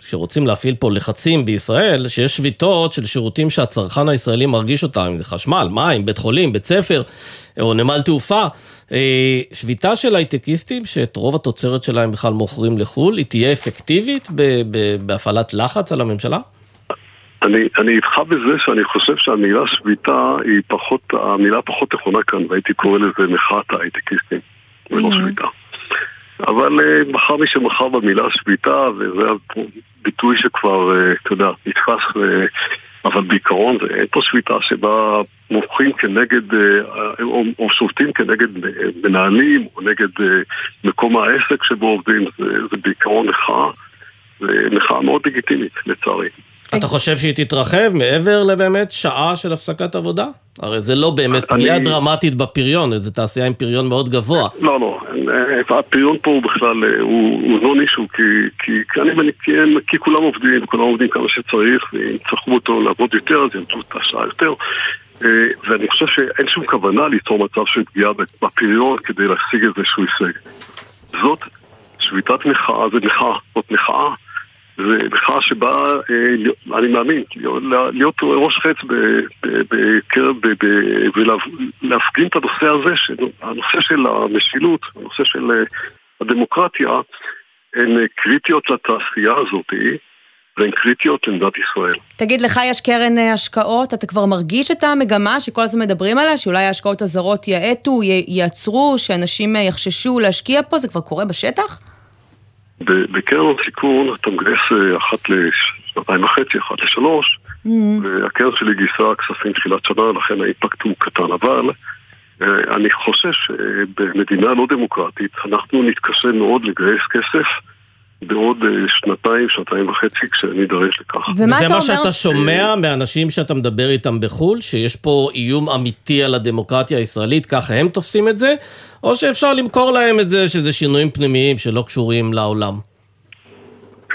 שרוצים להפעיל פה לחצים בישראל, שיש שביתות של שירותים שהצרכן הישראלי מרגיש אותם, חשמל, מים, בית חולים, בית ספר, או נמל תעופה. שביתה של הייטקיסטים, שאת רוב התוצרת שלהם בכלל מוכרים לחו"ל, היא תהיה אפקטיבית ב- ב- בהפעלת לחץ על הממשלה? אני, אני איתך בזה שאני חושב שהמילה שביתה היא פחות, המילה פחות נכונה כאן, והייתי קורא לזה מחאת ההייטקיסטים, ולא שביתה. אבל uh, מחר מי שמחר במילה שביתה, וזה ביטוי שכבר, uh, אתה יודע, נתפס, uh, אבל בעיקרון זה אין פה שביתה שבה מוחים כנגד, או, או שובתים כנגד מנהלים, או נגד מקום העסק שבו עובדים, זה, זה בעיקרון מחאה, ומחאה מאוד לגיטימית, לצערי. אתה חושב שהיא תתרחב מעבר לבאמת שעה של הפסקת עבודה? הרי זה לא באמת פגיעה אני... דרמטית בפריון, זו תעשייה עם פריון מאוד גבוה. לא, לא, הפריון פה הוא בכלל, הוא, הוא לא נישהו, כי, כי, כי, אני, כי, כי כולם עובדים, כולם עובדים כמה שצריך, ואם צריכו אותו לעבוד יותר, אז יעמדו את השעה יותר. ואני חושב שאין שום כוונה ליצור מצב של פגיעה בפריון כדי להשיג איזשהו הישג. זאת שביתת מחאה, זה מחאה, זאת מחאה. זה מחאה שבאה, אני מאמין, להיות ראש חץ ולהפגין את הנושא הזה, הנושא של המשילות, הנושא של הדמוקרטיה, הן קריטיות לתעשייה הזאת, והן קריטיות למדינת ישראל. תגיד, לך יש קרן אה, השקעות? אתה כבר מרגיש את המגמה שכל הזמן מדברים עליה? שאולי ההשקעות הזרות יאטו, ייעצרו, שאנשים אה, יחששו להשקיע פה? זה כבר קורה בשטח? בקרן הסיכון אתה מגייס אה, אחת לשנתיים וחצי, אחת לשלוש, mm-hmm. והקרן שלי גייסה כספים תחילת שנה, לכן האימפקט הוא קטן, אבל אני חושש שבמדינה לא דמוקרטית אנחנו נתקשה מאוד לגייס כסף בעוד אה, שנתיים, שנתיים וחצי, כשאני אדרש לכך. ומה אתה אומר? זה מה שאתה שומע מאנשים שאתה מדבר איתם בחו"ל, שיש פה איום אמיתי על הדמוקרטיה הישראלית, ככה הם תופסים את זה, או שאפשר למכור להם את זה שזה שינויים פנימיים שלא קשורים לעולם?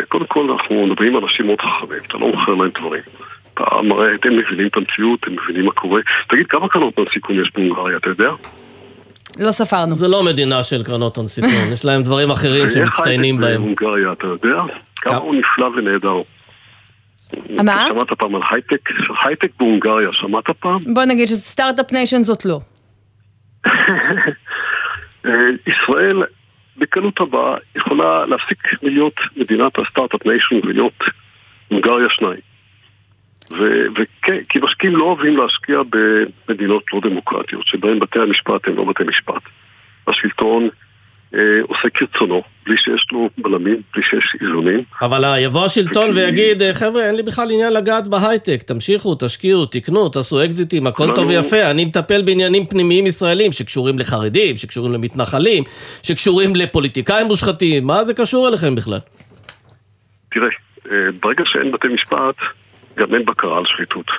קודם כל, אנחנו מדברים על אנשים מאוד חכמים, אתה לא מוכר להם דברים. אתה מראה, הם מבינים את המציאות, הם מבינים מה קורה. תגיד, כמה קרנות סיכון יש בהונגריה, אתה יודע? לא ספרנו. זה לא מדינה של קרנות הון סיכון, יש להם דברים אחרים שמצטיינים בהם. בהונגריה, אתה יודע? כמה הוא נפלא ונהדר. מה? שמעת פעם על הייטק? הייטק בהונגריה, שמעת פעם? בוא נגיד ש startup nation זאת לא. <laughs> אה, ישראל בקלות רבה יכולה להפסיק להיות מדינת ה startup nation ולהיות הונגריה שניים. וכן, כי משקיעים לא אוהבים להשקיע במדינות לא דמוקרטיות, שבהן בתי המשפט הם לא בתי משפט. השלטון אה, עושה כרצונו, בלי שיש לו בלמים, בלי שיש איזונים. אבל יבוא השלטון וכי... ויגיד, אה, חבר'ה, אין לי בכלל עניין לגעת בהייטק, תמשיכו, תשקיעו, תקנו, תעשו אקזיטים, הכל טוב ויפה, אני מטפל בעניינים פנימיים ישראלים שקשורים לחרדים, שקשורים למתנחלים, שקשורים לפוליטיקאים מושחתים, מה זה קשור אליכם בכלל? תראה, אה, ברגע שאין בתי משפט, גם אין בקרה על שחיתות.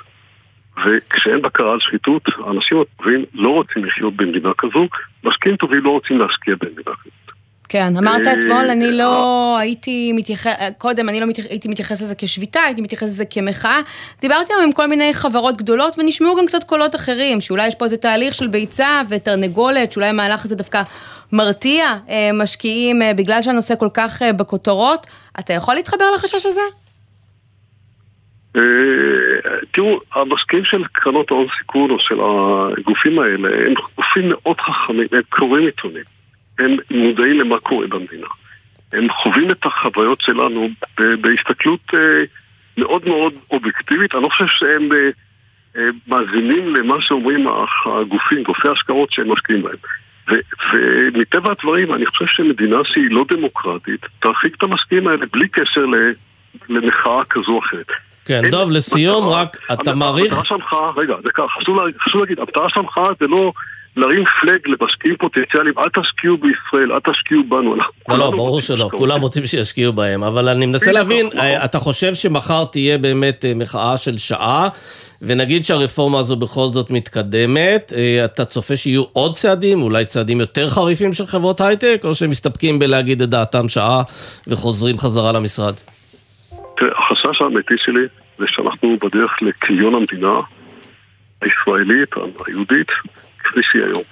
וכשאין בקרה על שחיתות, האנשים הטובים לא רוצים לחיות במדינה כזו, משקיעים טובים לא רוצים להשקיע במדינה כזו. כן, אמרת אה, אתמול, אני לא אה. הייתי מתייחס, קודם אני לא הייתי מתייחס לזה כשביתה, הייתי מתייחס לזה כמחאה. דיברתי היום עם כל מיני חברות גדולות ונשמעו גם קצת קולות אחרים, שאולי יש פה איזה תהליך של ביצה ותרנגולת, שאולי המהלך הזה דווקא מרתיע אה, משקיעים בגלל שהנושא כל כך בכותרות. אתה יכול להתחבר לחשש הזה? אה, תראו, המשקיעים של קרנות ההון סיכון או של הגופים האלה הם גופים מאוד חכמים, הם קוראים עיתונים, הם מודעים למה קורה במדינה. הם חווים את החוויות שלנו בהסתכלות אה, מאוד מאוד אובייקטיבית. אני לא חושב שהם אה, מאזינים למה שאומרים הגופים, גופי ההשקעות שהם משקיעים בהם. ומטבע הדברים, אני חושב שמדינה שהיא לא דמוקרטית, תרחיק את המשקיעים האלה בלי קשר למחאה כזו או אחרת. כן, דוב, לסיום רק, אתה מעריך... המטרה שלך, רגע, דקה, חשוב להגיד, המטרה שלך זה לא להרים פלג למשקיעים פוטנציאליים, אל תשקיעו בישראל, אל תשקיעו בנו. לא, לא, ברור שלא, כולם רוצים שישקיעו בהם, אבל אני מנסה להבין, אה, אתה חושב שמחר תהיה באמת אה, מחאה של שעה, ונגיד שהרפורמה הזו בכל זאת מתקדמת, אה, אתה צופה שיהיו עוד צעדים, אולי צעדים יותר חריפים של חברות הייטק, או שהם מסתפקים בלהגיד את דעתם שעה וחוזרים חזרה למשרד? החשש האמיתי שלי זה שאנחנו בדרך לכיליון המדינה הישראלית, היהודית, כפי שהיא היום.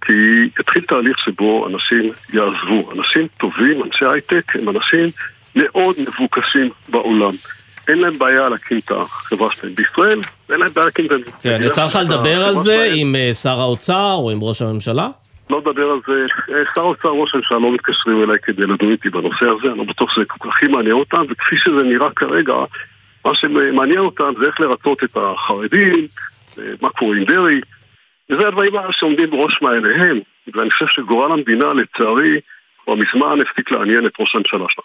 כי יתחיל תהליך שבו אנשים יעזבו. אנשים טובים, אנשי הייטק, הם אנשים מאוד מבוקשים בעולם. אין להם בעיה להקים את החברה שלהם בישראל, ואין להם בעיה להקים את. כן, יצא לך לדבר על זה עם אה, שר האוצר או עם ראש הממשלה? לא לדבר על זה, אה, שר האוצר, ראש הממשלה לא מתקשרים אליי כדי לדון איתי בנושא הזה, אני לא בטוח שזה כל כך הכי מעניין אותם, וכפי שזה נראה כרגע, מה שמעניין אותם זה איך לרצות את החרדים, אה, מה קורה עם דרעי, וזה הדברים שעומדים בראש מעייניהם, ואני חושב שגורל המדינה, לצערי, כבר מזמן הפסיק לעניין את ראש הממשלה שלה.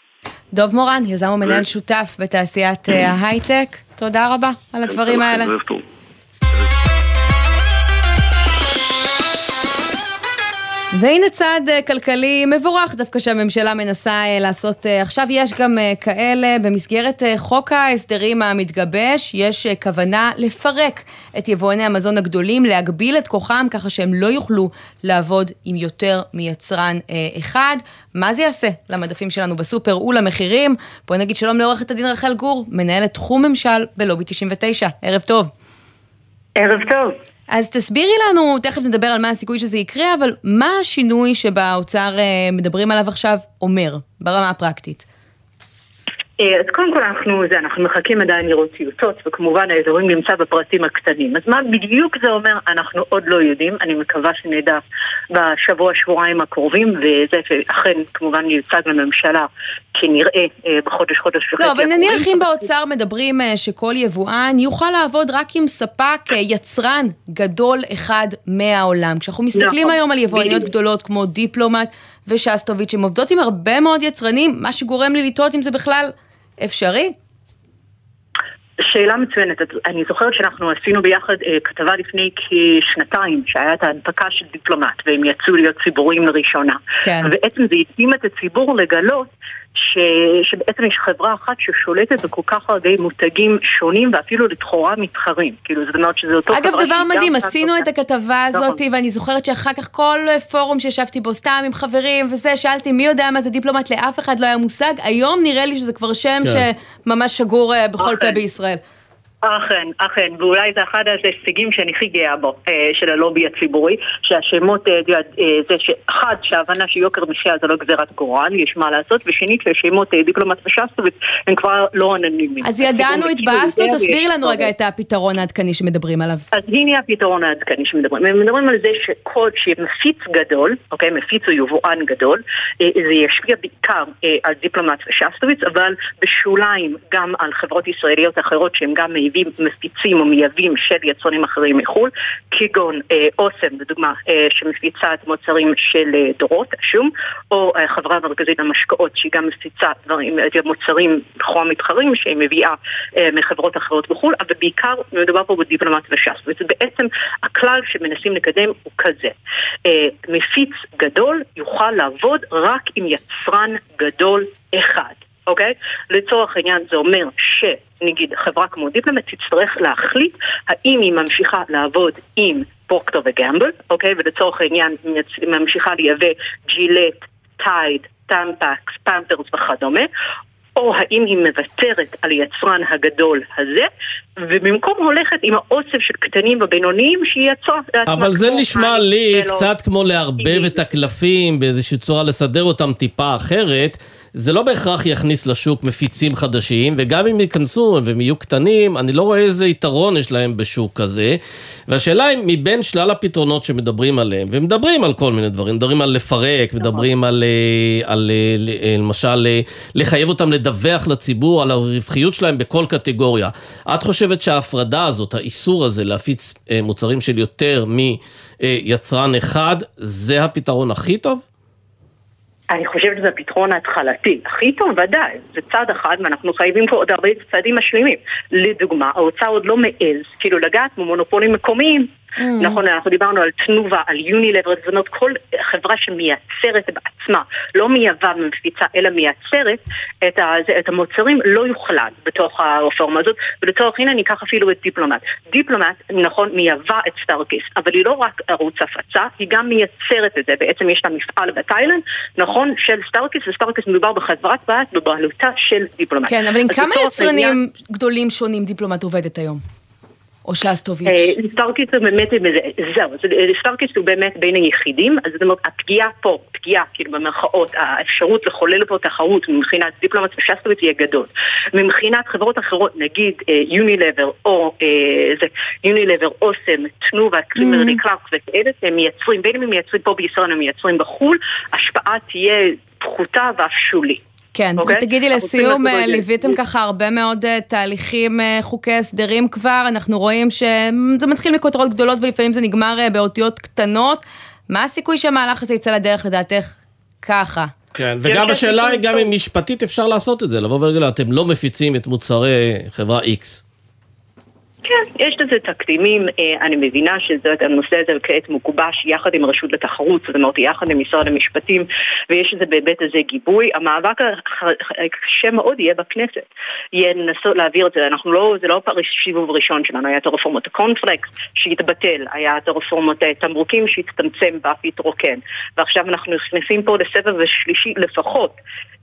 דוב מורן, יזם ומנהל שותף בתעשיית אה, ההייטק, תודה רבה על כן, הדברים האלה. והנה צעד אה, כלכלי מבורך דווקא שהממשלה מנסה אה, לעשות אה, עכשיו. יש גם כאלה, במסגרת חוק ההסדרים המתגבש, יש כוונה לפרק את יבואני המזון הגדולים, להגביל את כוחם ככה שהם לא יוכלו לעבוד עם יותר מיצרן אחד. מה זה יעשה למדפים שלנו בסופר ולמחירים? בואי נגיד שלום לעורכת הדין רחל גור, מנהלת תחום ממשל בלובי 99. ערב טוב. ערב טוב. אז תסבירי לנו, תכף נדבר על מה הסיכוי שזה יקרה, אבל מה השינוי שבאוצר אה, מדברים עליו עכשיו אומר, ברמה הפרקטית? אה, אז קודם כל אנחנו, זה, אנחנו מחכים עדיין לראות טיוטות, וכמובן האזורים נמצא בפרטים הקטנים. אז מה בדיוק זה אומר, אנחנו עוד לא יודעים, אני מקווה שנדע בשבוע, שבועיים הקרובים, וזה אכן כמובן יוצג לממשלה כנראה אה, בחודש, חודש וחצי. לא, אבל נניח אם באוצר מדברים אה, שכל יבואן יוכל לעבוד רק עם ספק, יצרן גדול אחד מהעולם. כשאנחנו מסתכלים נכון, היום על יבואניות. גדולות כמו דיפלומט ושסטוביץ', הן עובדות עם הרבה מאוד יצרנים, מה שגורם לי לטעות אם זה בכלל אפשרי. שאלה מצוינת. אני זוכרת שאנחנו עשינו ביחד אה, כתבה לפני כשנתיים, שהיה את ההנפקה של דיפלומט, והם יצאו להיות ציבוריים לראשונה. כן. ובעצם זה התאים את הציבור לגלות ש... שבעצם יש חברה אחת ששולטת בכל כך הרבה מותגים שונים ואפילו לכאורה מתחרים. כאילו, זאת אומרת שזה אותו אגב, חברה דבר מדהים, עשינו את הכתבה הזאת, נכון. ואני זוכרת שאחר כך כל פורום שישבתי בו, סתם עם חברים וזה, שאלתי מי יודע מה זה דיפלומט, לאף אחד לא היה מושג. היום נראה לי שזה כבר שם כן. שממש שגור אה, בכל פה אכן. בישראל. אכן, אכן, ואולי זה אחד ההישגים שאני הכי גאה בו, אה, של הלובי הציבורי, שהשמות, אה, יודעת, אה, זה שאחד, שההבנה שיוקר מחיה זה לא גזירת גורל, יש מה לעשות, ושנית, שהשמות דיפלומט ושסטוביץ הם כבר לא אנונימיים. אז ידענו, התבאסנו, תסבירי לנו רגע. את הפתרון העדכני שמדברים עליו. אז הנה הפתרון העדכני שמדברים. הם מדברים על זה שכל שמפיץ גדול, אוקיי, מפיץ או יבואן גדול, זה ישפיע בעיקר על דיפלומט ושסטוביץ, אבל בשוליים גם על חברות ישראליות אחרות שהם גם מפיצים או מייבאים של יצרנים אחרים מחו"ל, כגון אה, אוסם, לדוגמה, אה, שמפיצה את מוצרים של אה, דורות, השום, או אה, חברה המרכזית למשקאות שהיא גם מפיצה דברים, אה, מוצרים לכאורה מתחרים שהיא מביאה אה, מחברות אחרות בחו"ל, אבל בעיקר מדובר פה בדיפלומט וש"ס. ובעצם הכלל שמנסים לקדם הוא כזה. אה, מפיץ גדול יוכל לעבוד רק עם יצרן גדול אחד. אוקיי? לצורך העניין זה אומר שנגיד חברה כמו דיפלומט תצטרך להחליט האם היא ממשיכה לעבוד עם פרוקטר וגמבל, אוקיי? ולצורך העניין מצ- ממשיכה לייבא ג'ילט, טייד, טמפקס, פמפרס וכדומה, או האם היא מוותרת על היצרן הגדול הזה, ובמקום הולכת עם האוסף של קטנים ובינוניים שהיא יצרה לעצמה אבל זה נשמע לי ולא- קצת כמו לערבב את הקלפים באיזושהי צורה, לסדר אותם טיפה אחרת. זה לא בהכרח יכניס לשוק מפיצים חדשים, וגם אם ייכנסו והם יהיו קטנים, אני לא רואה איזה יתרון יש להם בשוק כזה. והשאלה אם מבין שלל הפתרונות שמדברים עליהם, ומדברים על כל מיני דברים, מדברים על לפרק, מדברים על, אה, על אה, ל- אה, למשל לחייב אותם לדווח לציבור על הרווחיות שלהם בכל קטגוריה. את חושבת שההפרדה הזאת, האיסור הזה להפיץ מוצרים של יותר מיצרן אחד, זה הפתרון הכי טוב? אני חושבת שזה הפתרון ההתחלתי. הכי טוב, ודאי. זה צעד אחד, ואנחנו חייבים פה עוד הרבה צעדים משלימים. לדוגמה, האוצר עוד לא מעז, כאילו לגעת במונופולים מקומיים. נכון, אנחנו דיברנו על תנובה, על יונילבר, זאת כל חברה שמייצרת בעצמה, לא מייבאה ומפיצה, אלא מייצרת את, ה, זה- את המוצרים, לא יוכלל בתוך הרפורמה הזאת. ולצורך העניין, ניקח אפילו את דיפלומט. דיפלומט, נכון, מייבאה את סטארקיסט, אבל היא לא רק ערוץ הפצה, היא גם מייצרת את זה. בעצם יש לה מפעל בתאילנד, נכון, של סטארקיסט, וסטארקיסט מדובר בחברת בת בבעלותה של דיפלומט. כן, אבל עם כמה יצרנים גדולים שונים דיפלומט עובדת היום? או שסטוביץ'? אה, סטארקיסט הוא באמת, זהו, זה- סטארקיסט הוא באמת בין היחידים, אז זאת אומרת, הפגיעה פה, פגיעה, כאילו במרכאות, האפשרות לחולל פה תחרות מבחינת דיפלומט ושסטוביץ יהיה גדול. מבחינת חברות אחרות, נגיד יונילבר או אה, יונילבר, אוסם, תנובה, קלימרלי קלארק וכאלה, הם מייצרים, בין אם הם מייצרים פה בישראל או מייצרים בחו"ל, השפעה תהיה פחותה ואף שולית. כן, אוקיי? ותגידי אנחנו צריכים לסיום, אה. ליוויתם ככה הרבה מאוד אה, תהליכים, אה, חוקי הסדרים כבר, אנחנו רואים שזה מתחיל מכותרות גדולות ולפעמים זה נגמר באותיות קטנות. מה הסיכוי שהמהלך הזה יצא לדרך לדעתך ככה? כן, וגם השאלה היא גם. אם משפטית אפשר לעשות את זה, לבוא ולהגיד, אתם לא מפיצים את מוצרי חברה X. כן, יש לזה תקדימים, אה, אני מבינה שהנושא הזה כעת מגובש יחד עם הרשות לתחרות, זאת אומרת יחד עם משרד המשפטים, ויש לזה בהיבט הזה גיבוי. המאבק הקשה מאוד יהיה בכנסת, יהיה לנסות להעביר את זה, אנחנו לא, זה לא סיבוב ראשון שלנו, היה את הרפורמות הקונפלקס שהתבטל, היה את הרפורמות התמרוקים שהצטמצם ואף התרוקן, ועכשיו אנחנו נכנסים פה לסבב השלישי לפחות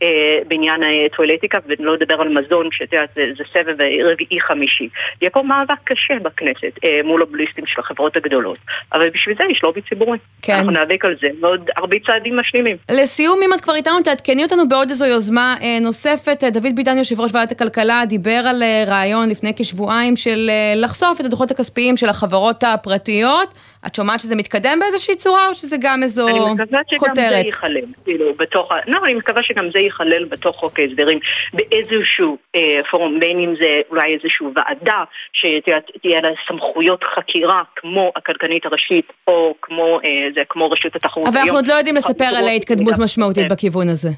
אה, בעניין הטואלטיקה, ולא לדבר על מזון, שאת יודעת, זה, סבב רביעי חמישי. יהיה פה מאבק. מאבק קשה בכנסת אה, מול הבליסטים של החברות הגדולות, אבל בשביל זה יש לובי ציבורי. כן. אנחנו ניאבק על זה ועוד הרבה צעדים משלימים. לסיום, אם את כבר איתנו, תעדכני אותנו בעוד איזו יוזמה אה, נוספת. אה, דוד בידן, יושב ראש ועדת הכלכלה, דיבר על אה, רעיון לפני כשבועיים של אה, לחשוף את הדוחות הכספיים של החברות הפרטיות. את שומעת שזה מתקדם באיזושהי צורה, או שזה גם איזו אני מקווה שגם זה כותרת? ייכלל, כאילו, בתוך ה... לא, אני מקווה שגם זה ייכלל בתוך חוק ההסדרים באיזשהו אה, פורום, בין אם זה אולי איזושהי ועדה שתהיה לה סמכויות חקירה כמו הכלכלנית הראשית, או כמו, אה, זה, כמו רשות התחרות. אבל אנחנו היום. עוד לא יודעים לספר על חקירות התקדמות מידע. משמעותית בכיוון הזה.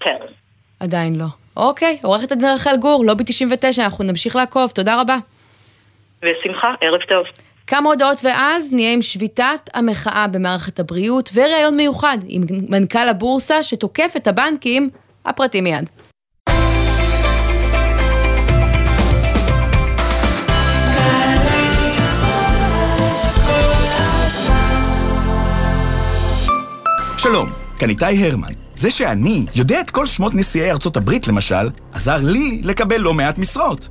כן. עדיין לא. אוקיי, עורכת הדין רחל גור, לובי 99, אנחנו נמשיך לעקוב, תודה רבה. בשמחה, ערב טוב. כמה הודעות ואז נהיה עם שביתת המחאה במערכת הבריאות וראיון מיוחד עם מנכ"ל הבורסה שתוקף את הבנקים, הפרטי מיד. שלום, כאן איתי הרמן. זה שאני יודע את כל שמות נשיאי ארצות הברית, למשל, עזר לי לקבל לא מעט משרות.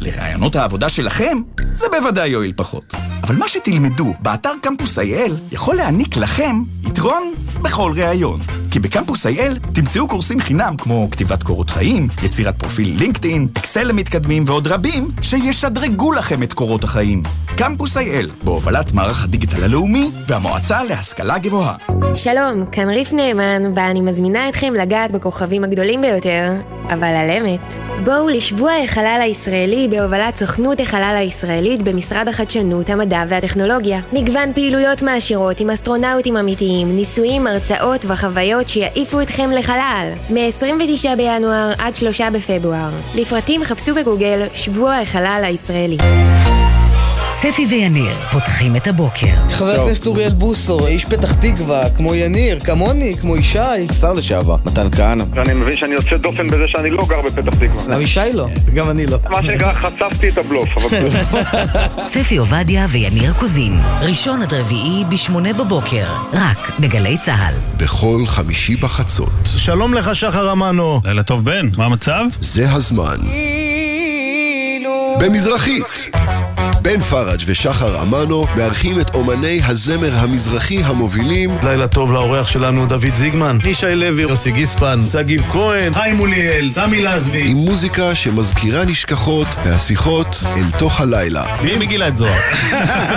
לרעיונות העבודה שלכם, זה בוודאי יועיל פחות. אבל מה שתלמדו באתר קמפוס IL יכול להעניק לכם יתרון בכל ראיון. כי בקמפוס IL תמצאו קורסים חינם כמו כתיבת קורות חיים, יצירת פרופיל לינקדאין, אקסל למתקדמים ועוד רבים שישדרגו לכם את קורות החיים. קמפוס IL, בהובלת מערך הדיגיטל הלאומי והמועצה להשכלה גבוהה. שלום, כאן ריף נאמן, ואני מזמינה אתכם לגעת בכוכבים הגדולים ביותר, אבל על אמת. בואו לשבוע החלל הישראלי בהובלת סוכנות החלל הישראלית במשרד החדשנות, המדע והטכנולוגיה. מגוון פעילויות מעשירות עם אסטרונאוטים אמיתיים, ניסויים, הרצאות וחוויות שיעיפו אתכם לחלל. מ-29 בינואר עד 3 בפברואר. לפרטים חפשו בגוגל שבוע החלל הישראלי. ספי ויניר פותחים את הבוקר. חבר הכנסת אוריאל בוסו, איש פתח תקווה, כמו יניר, כמוני, כמו ישי. שר לשעבר, מתן כהנא. ואני מבין שאני יוצא דופן בזה שאני לא גר בפתח תקווה. גם ישי לא. גם אני לא. מה שנקרא, חשפתי את הבלוף, אבל... <laughs> ספי עובדיה ויניר קוזין, ראשון עד רביעי בשמונה בבוקר, רק בגלי צה"ל. בכל חמישי בחצות. שלום לך שחר אמנו. לילה טוב בן, מה המצב? זה הזמן. במזרחית. בן פראג' ושחר אמנו מארחים את אומני הזמר המזרחי המובילים לילה טוב לאורח שלנו דוד זיגמן, ישי לוי, יוסי גיספן, שגיב כהן, חיים מוליאל, סמי לזבי עם מוזיקה שמזכירה נשכחות והשיחות אל תוך הלילה. מי מגילה את זוהר?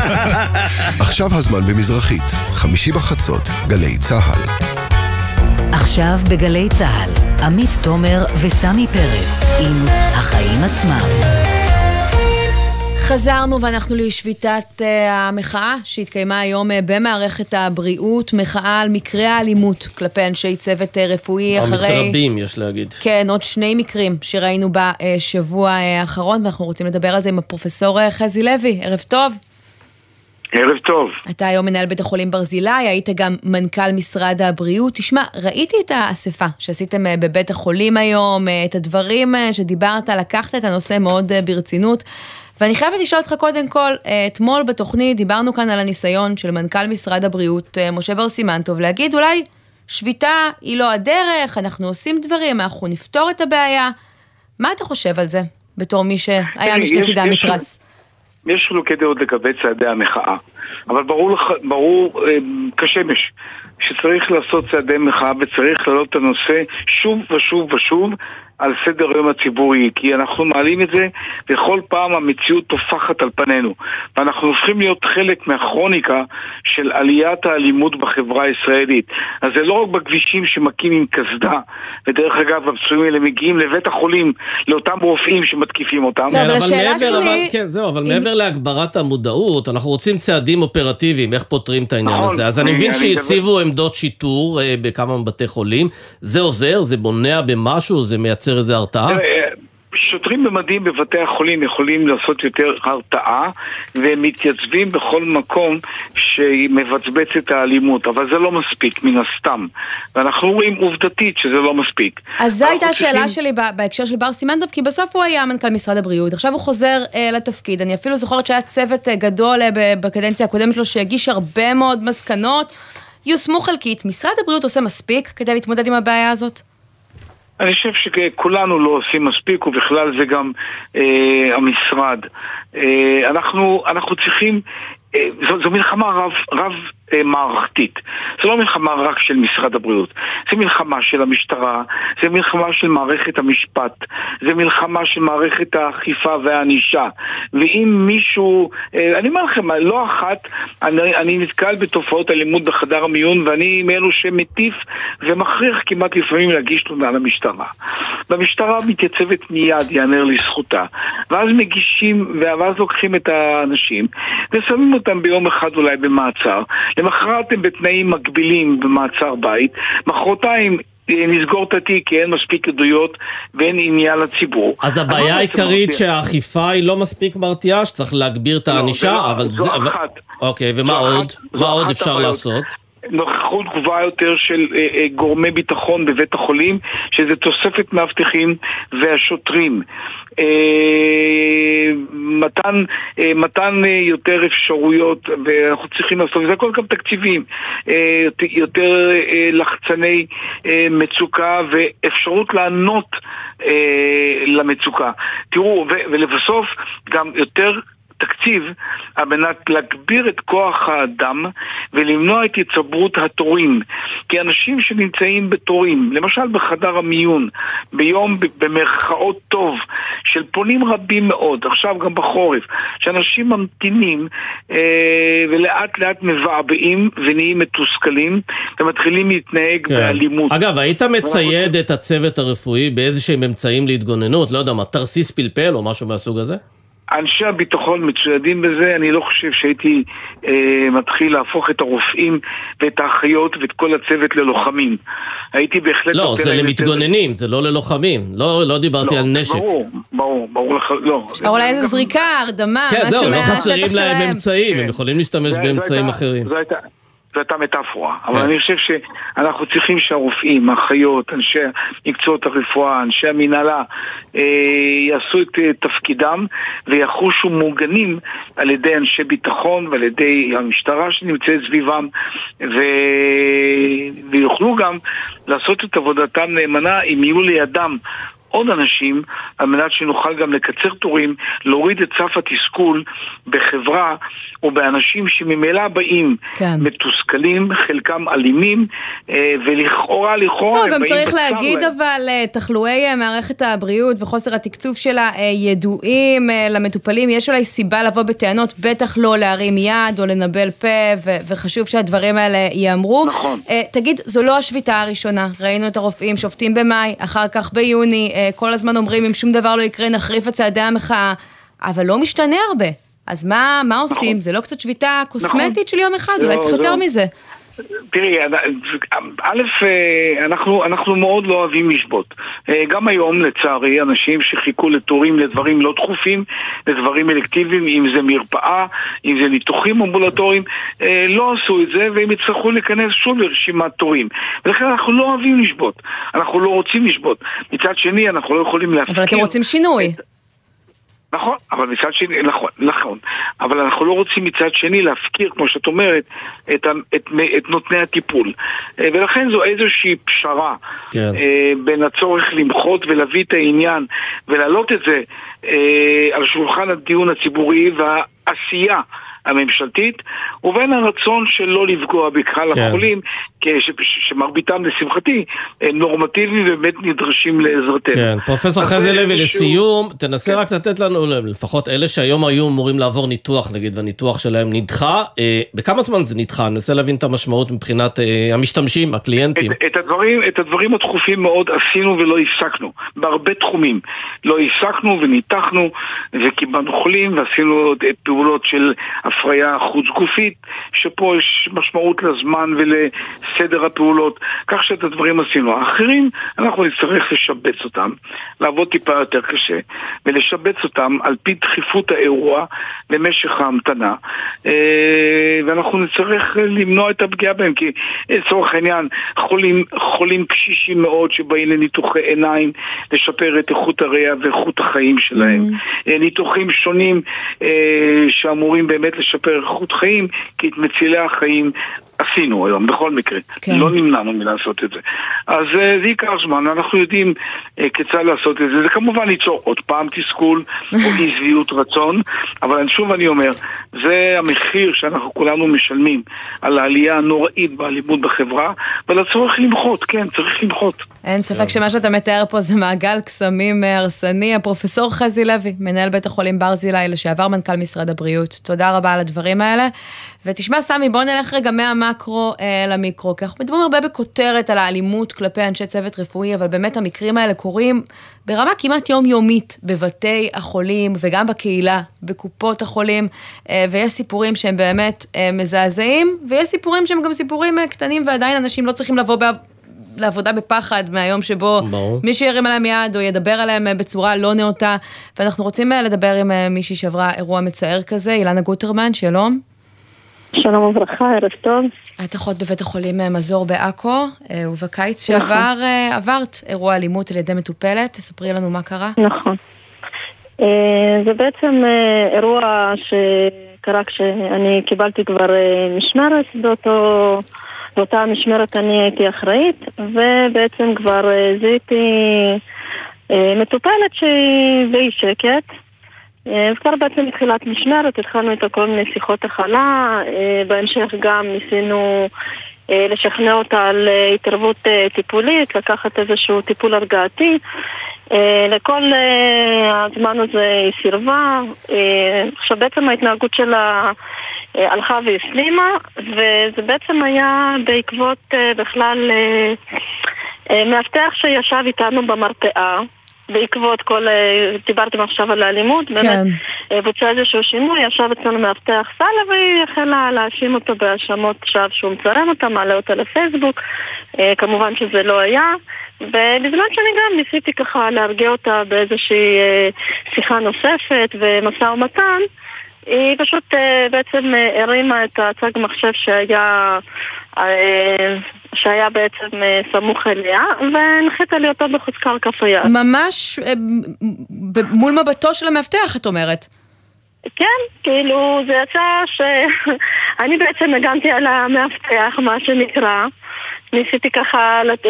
<laughs> עכשיו הזמן במזרחית, חמישי בחצות, גלי צה"ל. עכשיו בגלי צה"ל, עמית תומר וסמי פרץ עם החיים עצמם. חזרנו ואנחנו לשביתת uh, המחאה שהתקיימה היום uh, במערכת הבריאות, מחאה על מקרי האלימות כלפי אנשי צוות uh, רפואי אחרי... המתרבים, יש להגיד. כן, עוד שני מקרים שראינו בשבוע האחרון, ואנחנו רוצים לדבר על זה עם הפרופסור חזי לוי. ערב טוב. ערב טוב. אתה היום מנהל בית החולים ברזילי, היית גם מנכ"ל משרד הבריאות. תשמע, ראיתי את האספה שעשיתם uh, בבית החולים היום, uh, את הדברים uh, שדיברת, לקחת את הנושא מאוד ברצינות. ואני חייבת לשאול אותך קודם כל, אתמול בתוכנית דיברנו כאן על הניסיון של מנכ"ל משרד הבריאות, משה בר סימנטוב, להגיד אולי שביתה היא לא הדרך, אנחנו עושים דברים, אנחנו נפתור את הבעיה. מה אתה חושב על זה, בתור מי שהיה משני צידי המתרס? יש חילוקי דעות לגבי צעדי המחאה, אבל ברור, לך, ברור אה, כשמש שצריך לעשות צעדי מחאה וצריך להעלות את הנושא שוב ושוב ושוב על סדר היום הציבורי, כי אנחנו מעלים את זה וכל פעם המציאות טופחת על פנינו. ואנחנו הופכים להיות חלק מהכרוניקה של עליית האלימות בחברה הישראלית. אז זה לא רק בכבישים שמכים עם קסדה ודרך אגב הפצועים האלה מגיעים לבית החולים לאותם רופאים שמתקיפים אותם. לא, אבל השאלה שלי... אבל, כן, זהו, אבל מעבר להגברת המודעות, אנחנו רוצים צעדים אופרטיביים, איך פותרים את העניין נכון, הזה. אז אני אני- מבין שהציבו עמדות שיטור אה, בכמה בתי חולים, זה עוזר, זה בונע במשהו, זה מייצר איזה הרתעה? שוטרים במדים בבתי החולים יכולים לעשות יותר הרתעה והם מתייצבים בכל מקום שמבצבץ את האלימות, אבל זה לא מספיק מן הסתם. ואנחנו רואים עובדתית שזה לא מספיק. אז זו הייתה השאלה צריכים- שלי בהקשר של בר סימנטוב, כי בסוף הוא היה מנכ"ל משרד הבריאות, עכשיו הוא חוזר אה, לתפקיד. אני אפילו זוכרת שהיה צוות אה, גדול אה, בקדנציה הקודמת שלו שהגיש הרבה מאוד מסקנות, יושמו חלקית. משרד הבריאות עושה מספיק כדי להתמודד עם הבעיה הזאת? אני חושב שכולנו לא עושים מספיק, ובכלל זה גם אה, המשרד. אה, אנחנו, אנחנו צריכים אה, זו, זו מלחמה רב, רב מערכתית. זו לא מלחמה רק של משרד הבריאות, זו מלחמה של המשטרה, זו מלחמה של מערכת המשפט, זו מלחמה של מערכת האכיפה והענישה. ואם מישהו, אה, אני אומר לכם, לא אחת, אני, אני נתקל בתופעות אלימות בחדר המיון ואני מאלו שמטיף ומכריח כמעט לפעמים להגיש תלונה למשטרה. והמשטרה מתייצבת מיד, יאמר לזכותה. ואז מגישים, ואז לוקחים את האנשים ושמים אותם ביום אחד אולי במעצר. למחרת הם בתנאים מקבילים במעצר בית, מחרתיים אה, נסגור את התיק כי אין מספיק עדויות ואין עניין לציבור. אז הבעיה העיקרית שהאכיפה היא לא מספיק מרתיעה, שצריך להגביר את הענישה, לא, אבל זו זה... אחת. אוקיי, ומה זו עוד? זו מה עוד אפשר. לעשות? נוכחות גבוהה יותר של אה, אה, גורמי ביטחון בבית החולים, שזה תוספת מאבטחים והשוטרים. אה, מתן, אה, מתן אה, יותר אפשרויות, ואנחנו צריכים לעשות, וזה הכל גם תקציבים, אה, יותר- אה, לחצני אה, מצוקה ואפשרות לענות אה, למצוקה. תראו, ולבסוף גם יותר תקציב על מנת להגביר את כוח האדם ולמנוע את הצטברות התורים. כי אנשים שנמצאים בתורים, למשל בחדר המיון, ביום במרכאות טוב, של פונים רבים מאוד, עכשיו גם בחורף, שאנשים ממתינים אה, ולאט לאט מבעבעים ונהיים מתוסכלים ומתחילים להתנהג כן. באלימות. אגב, היית מצייד את הצוות הרפואי באיזשהם אמצעים להתגוננות? לא יודע מה, תרסיס פלפל או משהו מהסוג הזה? אנשי הביטחון מצוידים בזה, אני לא חושב שהייתי אה, מתחיל להפוך את הרופאים ואת האחיות ואת כל הצוות ללוחמים. הייתי בהחלט... לא, זה למתגוננים, זה לא ללוחמים. לא לא דיברתי על נשק. ברור, ברור, ברור לך, לא. אולי איזה זריקה, הרדמה, כן, משהו לא מהשטח חסרים להם שלהם. אמצעים, הם יכולים להשתמש זה- זו באמצעים הייתה- אחרים. זו הייתה- מטאפורה, אבל כן. אני חושב שאנחנו צריכים שהרופאים, האחיות, אנשי מקצועות הרפואה, אנשי המנהלה, אה, יעשו את אה, תפקידם ויחושו מוגנים על ידי אנשי ביטחון ועל ידי המשטרה שנמצאת סביבם ו... ויוכלו גם לעשות את עבודתם נאמנה אם יהיו לידם עוד אנשים, על מנת שנוכל גם לקצר תורים, להוריד את סף התסכול בחברה או באנשים שממילא באים כן. מתוסכלים, חלקם אלימים, אה, ולכאורה, לכאורה, לא, הם גם צריך להגיד להם. אבל אה, תחלואי אה, מערכת הבריאות וחוסר התקצוב שלה ידועים למטופלים, יש אולי סיבה לבוא בטענות, בטח לא להרים יד או לנבל פה, ו- וחשוב שהדברים האלה ייאמרו. נכון. תגיד, זו לא השביתה הראשונה, ראינו את הרופאים שובתים במאי, אחר כך ביוני, כל הזמן אומרים אם שום דבר לא יקרה נחריף את צעדי המחאה, אבל לא משתנה הרבה. אז מה, מה עושים? זה לא קצת שביתה קוסמטית של יום אחד, אולי לא, צריך יותר לא. מזה. תראי, א', אה, אנחנו, אנחנו מאוד לא אוהבים לשבות. אה, גם היום, לצערי, אנשים שחיכו לתורים לדברים לא דחופים, לדברים אלקטיביים, אם זה מרפאה, אם זה ניתוחים אמבולטוריים, אה, לא עשו את זה, והם יצטרכו להיכנס שוב לרשימת תורים. ולכן אנחנו לא אוהבים לשבות. אנחנו לא רוצים לשבות. מצד שני, אנחנו לא יכולים להפקיר... אבל אתם רוצים שינוי. נכון, אבל מצד שני, נכון, נכון, אבל אנחנו לא רוצים מצד שני להפקיר, כמו שאת אומרת, את, את, את נותני הטיפול. אה, ולכן זו איזושהי פשרה כן. אה, בין הצורך למחות ולהביא את העניין ולהעלות את זה אה, על שולחן הדיון הציבורי והעשייה הממשלתית, ובין הרצון של לא לפגוע בקהל כן. החולים, שמרביתם, לשמחתי, נורמטיביים ובאמת נדרשים לעזרתנו. כן, פרופסור חזי זה לוי, איזשהו- לסיום, תנסה רק לתת לנו, לפחות אלה שהיום היו אמורים לעבור ניתוח, נגיד, והניתוח שלהם נדחה, אה, בכמה זמן זה נדחה? ננסה להבין את המשמעות מבחינת אה, המשתמשים, הקליינטים. את, את, הדברים, את הדברים הדחופים מאוד עשינו ולא הפסקנו, בהרבה תחומים. לא הפסקנו וניתחנו וקיבלנו חולים ועשינו אה, פעולות של הפריה חוץ גופית, שפה יש משמעות לזמן ולסדר הפעולות, כך שאת הדברים עשינו. האחרים, אנחנו נצטרך לשבץ אותם, לעבוד טיפה יותר קשה, ולשבץ אותם על פי דחיפות האירוע למשך ההמתנה, אה, ואנחנו נצטרך למנוע את הפגיעה בהם, כי לצורך העניין, חולים, חולים קשישים מאוד שבאים לניתוחי עיניים, לשפר את איכות הראייה ואיכות החיים שלהם. אה, ניתוחים שונים אה, שאמורים באמת לשפר איכות חיים, כי את מצילי החיים עשינו היום, בכל מקרה. כן. לא נמנענו מלעשות את זה. אז אה, זה ייקח זמן, אנחנו יודעים אה, כיצד לעשות את זה. זה כמובן ייצור עוד פעם תסכול או <laughs> אי שביעות רצון, אבל שוב אני אומר, זה המחיר שאנחנו כולנו משלמים על העלייה הנוראית באלימות בחברה, ועל הצורך למחות, כן, צריך למחות. אין ספק שמה שאתה מתאר פה זה מעגל קסמים אה, הרסני. הפרופסור חזי לוי, מנהל בית החולים ברזילי, לשעבר מנכ"ל משרד הבריאות. תודה רבה על הדברים האלה. ותשמע, סמי, בוא נלך רגע מהמקרו אה, למיקרו, כי אנחנו מדברים הרבה בכותרת על האלימות כלפי אנשי צוות רפואי, אבל באמת המקרים האלה קורים ברמה כמעט יומיומית בבתי החולים וגם בקהילה, בקופות החולים, אה, ויש סיפורים שהם באמת אה, מזעזעים, ויש סיפורים שהם גם סיפורים אה, קטנים ועדיין אנשים לא צריכים לבוא. לעבודה בפחד מהיום שבו ברור. מישהו ירים עליהם יד או ידבר עליהם אה, בצורה לא נאותה. ואנחנו רוצים אה, לדבר עם אה, מישהי שעברה אירוע מצער כזה, אילנה גוטרמן, שלום. שלום וברכה, ערב טוב. את אחות בבית החולים מזור בעכו, ובקיץ נכון. שעבר אה, עברת אירוע אלימות על ידי מטופלת, תספרי לנו מה קרה. נכון. זה בעצם אירוע שקרה כשאני קיבלתי כבר משמרת באותו... באותה משמרת אני הייתי אחראית, ובעצם כבר אה, זיהיתי אה, מטופלת שהיא באי שקט. אה, כבר בעצם מתחילת משמרת התחלנו איתה כל מיני שיחות הכלה, בהמשך גם ניסינו לשכנע אותה על אה, התערבות אה, טיפולית, לקחת איזשהו טיפול הרגעתי. אה, לכל אה, הזמן הזה היא סירבה. אה, עכשיו בעצם ההתנהגות שלה אה, הלכה והסלימה, וזה בעצם היה בעקבות אה, בכלל אה, אה, מאבטח שישב איתנו במרפאה. בעקבות כל, אה, דיברתם עכשיו על האלימות, באמת אה, בוצע איזשהו שינוי, ישב אצלנו מאבטח סאלה והיא החלה להאשים אותו בהאשמות שווא שהוא מצלם אותה, מעלה אותה לפייסבוק, אה, כמובן שזה לא היה, ובזמן שאני גם ניסיתי ככה להרגיע אותה באיזושהי שיחה נוספת ומשא ומתן, היא פשוט בעצם הרימה את הצג מחשב שהיה, שהיה בעצם אה, סמוך אליה, והנחיתה לי אותו בחוזקה על כף היד. ממש אה, מול מבטו של המאבטח, את אומרת. כן, כאילו זה יצא שאני <laughs> בעצם הגנתי על המאבטח, מה שנקרא. ניסיתי ככה לת-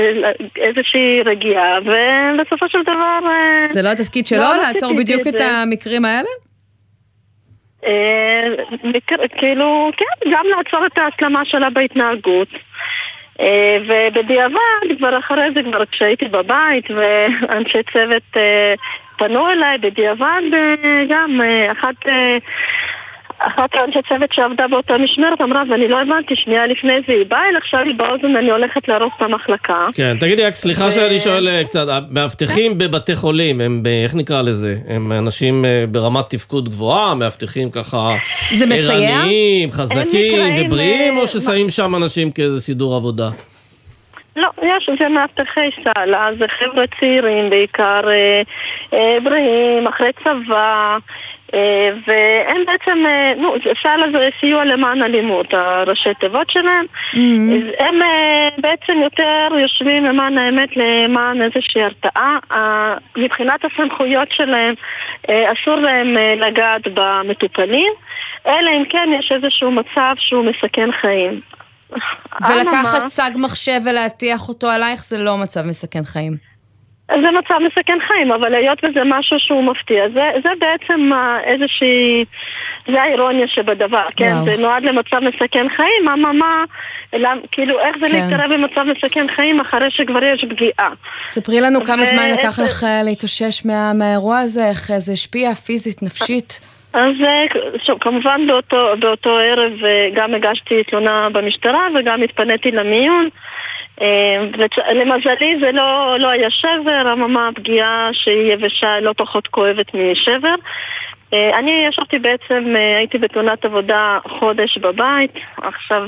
איזושהי רגיעה, ובסופו של דבר... אה, זה לא התפקיד שלו לא לעצור רציתי בדיוק את זה. המקרים האלה? אה, כאילו, כן, גם לעצור את ההסלמה שלה בהתנהגות. אה, ובדיעבד, כבר אחרי זה, כבר כשהייתי בבית ואנשי צוות אה, פנו אליי, בדיעבד גם אחת... אה, אחת האנשי צוות שעבדה באותה משמרת אמרה, ואני לא הבנתי, שנייה לפני זה היא באה אליי, עכשיו היא באוזן, אני הולכת להרוס את המחלקה. כן, תגידי רק, סליחה שאני שואל אה, קצת, המאבטחים בבתי חולים, הם, איך נקרא לזה? הם אנשים אה, ברמת תפקוד גבוהה, מאבטחים ככה... זה מסייע? ערניים, חזקים ובריאים, אה, או ששמים שם אנשים כאיזה סידור עבודה? לא, יש, זה מאבטחי סאלה, זה חבר'ה צעירים בעיקר, אה, אה, בריאים, אחרי צבא, אה, והם בעצם, אה, נו, סאלה זה סיוע למען אלימות, הראשי תיבות שלהם. אז הם אה, בעצם יותר יושבים למען האמת, למען איזושהי הרתעה. אה, מבחינת הסמכויות שלהם, אה, אסור להם אה, לגעת במטופלים, אלא אם כן יש איזשהו מצב שהוא מסכן חיים. ולקחת צג מחשב ולהטיח אותו עלייך זה לא מצב מסכן חיים. זה מצב מסכן חיים, אבל היות וזה משהו שהוא מפתיע, זה, זה בעצם אה, איזושהי, זה האירוניה שבדבר, כן? וואו. זה נועד למצב מסכן חיים, אממה, למ- כאילו איך זה כן. להתקרב במצב מסכן חיים אחרי שכבר יש פגיעה. ספרי לנו כמה ו- זמן לקח לך להתאושש מה- מהאירוע הזה, איך זה השפיע פיזית, נפשית. אז אה, שוב, כמובן באותו, באותו ערב אה, גם הגשתי תלונה במשטרה וגם התפניתי למיון. אה, למזלי זה לא, לא היה שבר, אממה פגיעה שהיא יבשה לא פחות כואבת משבר. אה, אני ישבתי בעצם, אה, הייתי בתאונת עבודה חודש בבית, עכשיו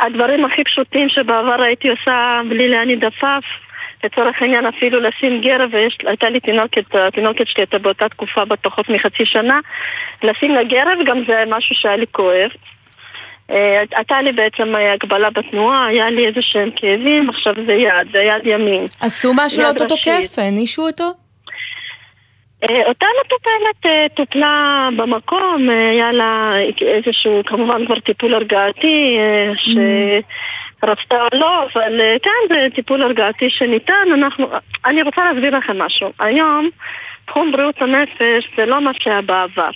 הדברים הכי פשוטים שבעבר הייתי עושה בלי להניד עפעף לצורך העניין אפילו לשים גרב, והייתה לי תינוקת, התינוקת שלי הייתה באותה תקופה בת פחות מחצי שנה, לשים לה גרב גם זה משהו שהיה לי כואב. אה, הייתה לי בעצם אה, הגבלה בתנועה, היה לי איזה שהם כאבים, עכשיו זה יד, זה יד ימין. עשו משהו לאותו. תוקף? הענישו אותו? אה, אותה מטופלת טופלה במקום, היה לה איזשהו, כמובן כבר טיפול הרגעתי, אה, שרצתה או לא, אבל כן, זה טיפול הרגעתי שניתן. אנחנו, אני רוצה להסביר לכם משהו. היום, תחום בריאות הנפש זה לא מה שהיה בעבר.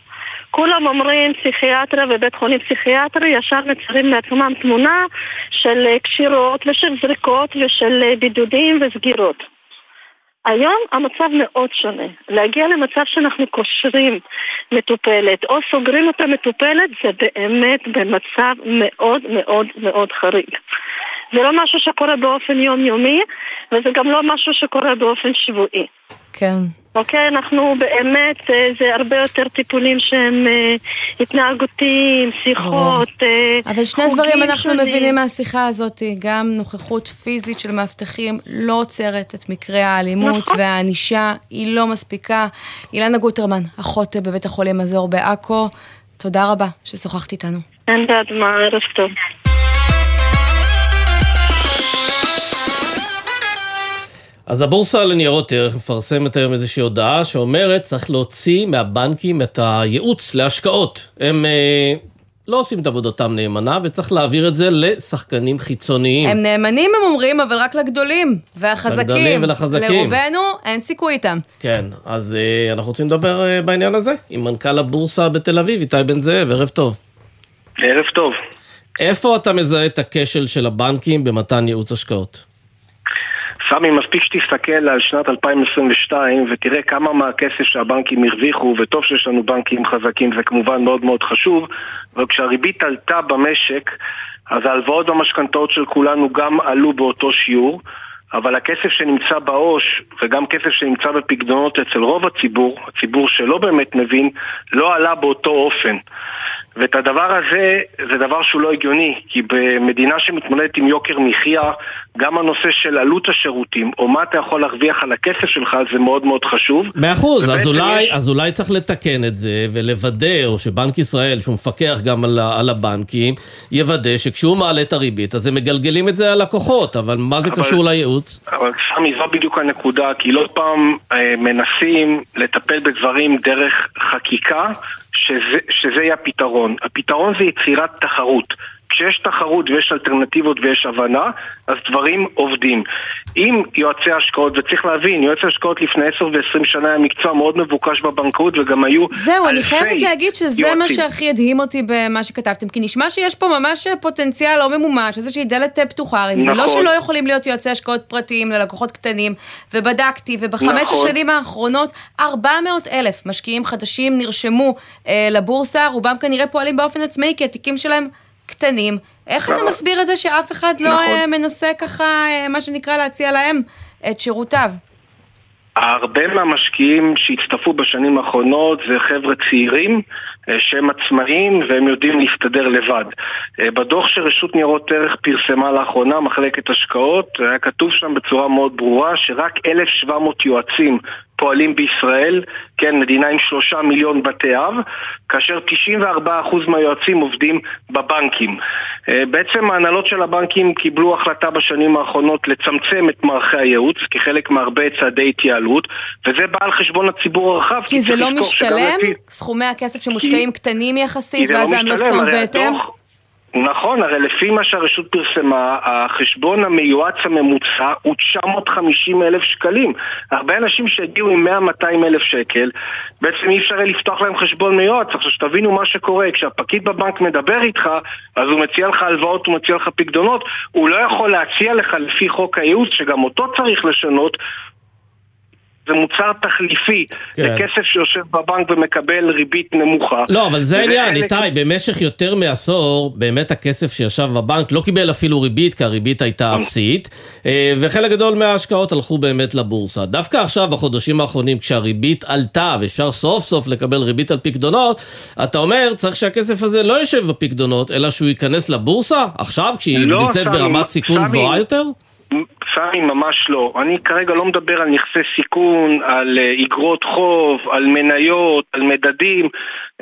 כולם אומרים פסיכיאטריה ובית חולים פסיכיאטרי, ישר מציירים לעצמם תמונה של אה, קשירות ושל זריקות ושל אה, בידודים וסגירות. היום המצב מאוד שונה. להגיע למצב שאנחנו קושרים מטופלת או סוגרים אותה מטופלת זה באמת במצב מאוד מאוד מאוד חריג. זה לא משהו שקורה באופן יומיומי וזה גם לא משהו שקורה באופן שבועי. כן. אוקיי, אנחנו באמת, אה, זה הרבה יותר טיפולים שהם אה, התנהגותיים, שיחות, אה, אבל שני חוגים דברים אנחנו שונים. מבינים מהשיחה הזאת, גם נוכחות פיזית של מאבטחים לא עוצרת את מקרי האלימות נכון. והענישה, היא לא מספיקה. אילנה גוטרמן, אחות בבית החולים מזור בעכו, תודה רבה ששוחחת איתנו. אין בעד מה, ערב טוב. אז הבורסה לניירות ערך מפרסמת היום איזושהי הודעה שאומרת צריך להוציא מהבנקים את הייעוץ להשקעות. הם אה, לא עושים את עבודתם נאמנה וצריך להעביר את זה לשחקנים חיצוניים. הם נאמנים הם אומרים, אבל רק לגדולים והחזקים. לגדולים ולחזקים. לרובנו אין סיכוי איתם. כן, אז אה, אנחנו רוצים לדבר אה, בעניין הזה עם מנכ"ל הבורסה בתל אביב, איתי בן זאב, ערב טוב. ערב טוב. איפה אתה מזהה את הכשל של הבנקים במתן ייעוץ השקעות? סמי, מספיק שתסתכל על שנת 2022 ותראה כמה מהכסף שהבנקים הרוויחו, וטוב שיש לנו בנקים חזקים, זה כמובן מאוד מאוד חשוב, אבל כשהריבית עלתה במשק, אז ההלוואות במשכנתאות של כולנו גם עלו באותו שיעור, אבל הכסף שנמצא בעו"ש, וגם כסף שנמצא בפקדונות אצל רוב הציבור, הציבור שלא באמת מבין, לא עלה באותו אופן. ואת הדבר הזה, זה דבר שהוא לא הגיוני, כי במדינה שמתמודדת עם יוקר מחיה, גם הנושא של עלות השירותים, או מה אתה יכול להרוויח על הכסף שלך, זה מאוד מאוד חשוב. מאה אחוז, אז אולי, יש- אז אולי צריך לתקן את זה ולוודא, או שבנק ישראל, שהוא מפקח גם על, על הבנקים, יוודא שכשהוא מעלה את הריבית, אז הם מגלגלים את זה על לקוחות, אבל מה זה אבל- קשור לייעוץ? אבל סמי, זו בדיוק הנקודה, כי לא פעם אה, מנסים לטפל בדברים דרך חקיקה, שזה, שזה יהיה הפתרון. הפתרון זה יצירת תחרות. כשיש תחרות ויש אלטרנטיבות ויש הבנה, אז דברים עובדים. אם יועצי השקעות, וצריך להבין, יועצי השקעות לפני 10 ו-20 שנה היה מקצוע מאוד מבוקש בבנקאות וגם היו זהו, אני אלפי חייבת להגיד שזה מה יועצים. שהכי הדהים אותי במה שכתבתם, כי נשמע שיש פה ממש פוטנציאל לא ממומש, איזושהי דלת אה, פתוחה, הרי זה לא נכון. שלא יכולים להיות יועצי השקעות פרטיים ללקוחות קטנים, ובדקתי, ובחמש נכון. השנים האחרונות, 400 אלף משקיעים חדשים נרשמו אה, לבורסה, רובם כנראה פועלים באופן עצמאי, כי התיקים שלהם קטנים. איך אתה. מסביר את זה שאף אחד לא נכון. אה, מנסה ככה, אה, מה שנקרא, להציע להם את שירותיו? הרבה מהמשקיעים שהצטרפו בשנים האחרונות זה חבר'ה צעירים אה, שהם עצמאים והם יודעים להסתדר לבד. בדוח שרשות ניירות ערך פרסמה לאחרונה, מחלקת השקעות, היה כתוב שם בצורה מאוד ברורה שרק 1,700 יועצים פועלים בישראל, כן, מדינה עם שלושה מיליון בתי אב, כאשר 94% מהיועצים עובדים בבנקים. אה, בעצם ההנהלות של הבנקים קיבלו החלטה בשנים האחרונות לצמצם את מערכי הייעוץ כחלק מהרבה צעדי התייעלות, וזה בא על חשבון הציבור הרחב. כי זה צריך לא משתלם? לפי- סכומי הכסף שמושקעים קטנים כי יחסית, זה לא ואז העמלות קטנות הרי בהתאם? נכון, הרי לפי מה שהרשות פרסמה, החשבון המיועץ הממוצע הוא 950 אלף שקלים. הרבה אנשים שהגיעו עם 100-200 אלף שקל, בעצם אי אפשר לפתוח להם חשבון מיועץ. עכשיו שתבינו מה שקורה, כשהפקיד בבנק מדבר איתך, אז הוא מציע לך הלוואות, הוא מציע לך פקדונות, הוא לא יכול להציע לך לפי חוק הייעוץ, שגם אותו צריך לשנות, זה מוצר תחליפי כן. לכסף שיושב בבנק ומקבל ריבית נמוכה. לא, אבל זה העניין, חלק- איתי, במשך יותר מעשור, באמת הכסף שישב בבנק לא קיבל אפילו ריבית, כי הריבית הייתה אפסית, אה, וחלק גדול מההשקעות הלכו באמת לבורסה. דווקא עכשיו, בחודשים האחרונים, כשהריבית עלתה, ואפשר סוף סוף לקבל ריבית על פקדונות, אתה אומר, צריך שהכסף הזה לא יושב בפקדונות, אלא שהוא ייכנס לבורסה, עכשיו, כשהיא לא, נמצאת סמי, ברמת סיכון. גבוהה יותר? סמי, ממש לא. אני כרגע לא מדבר על נכסי סיכון, על אה, איגרות חוב, על מניות, על מדדים,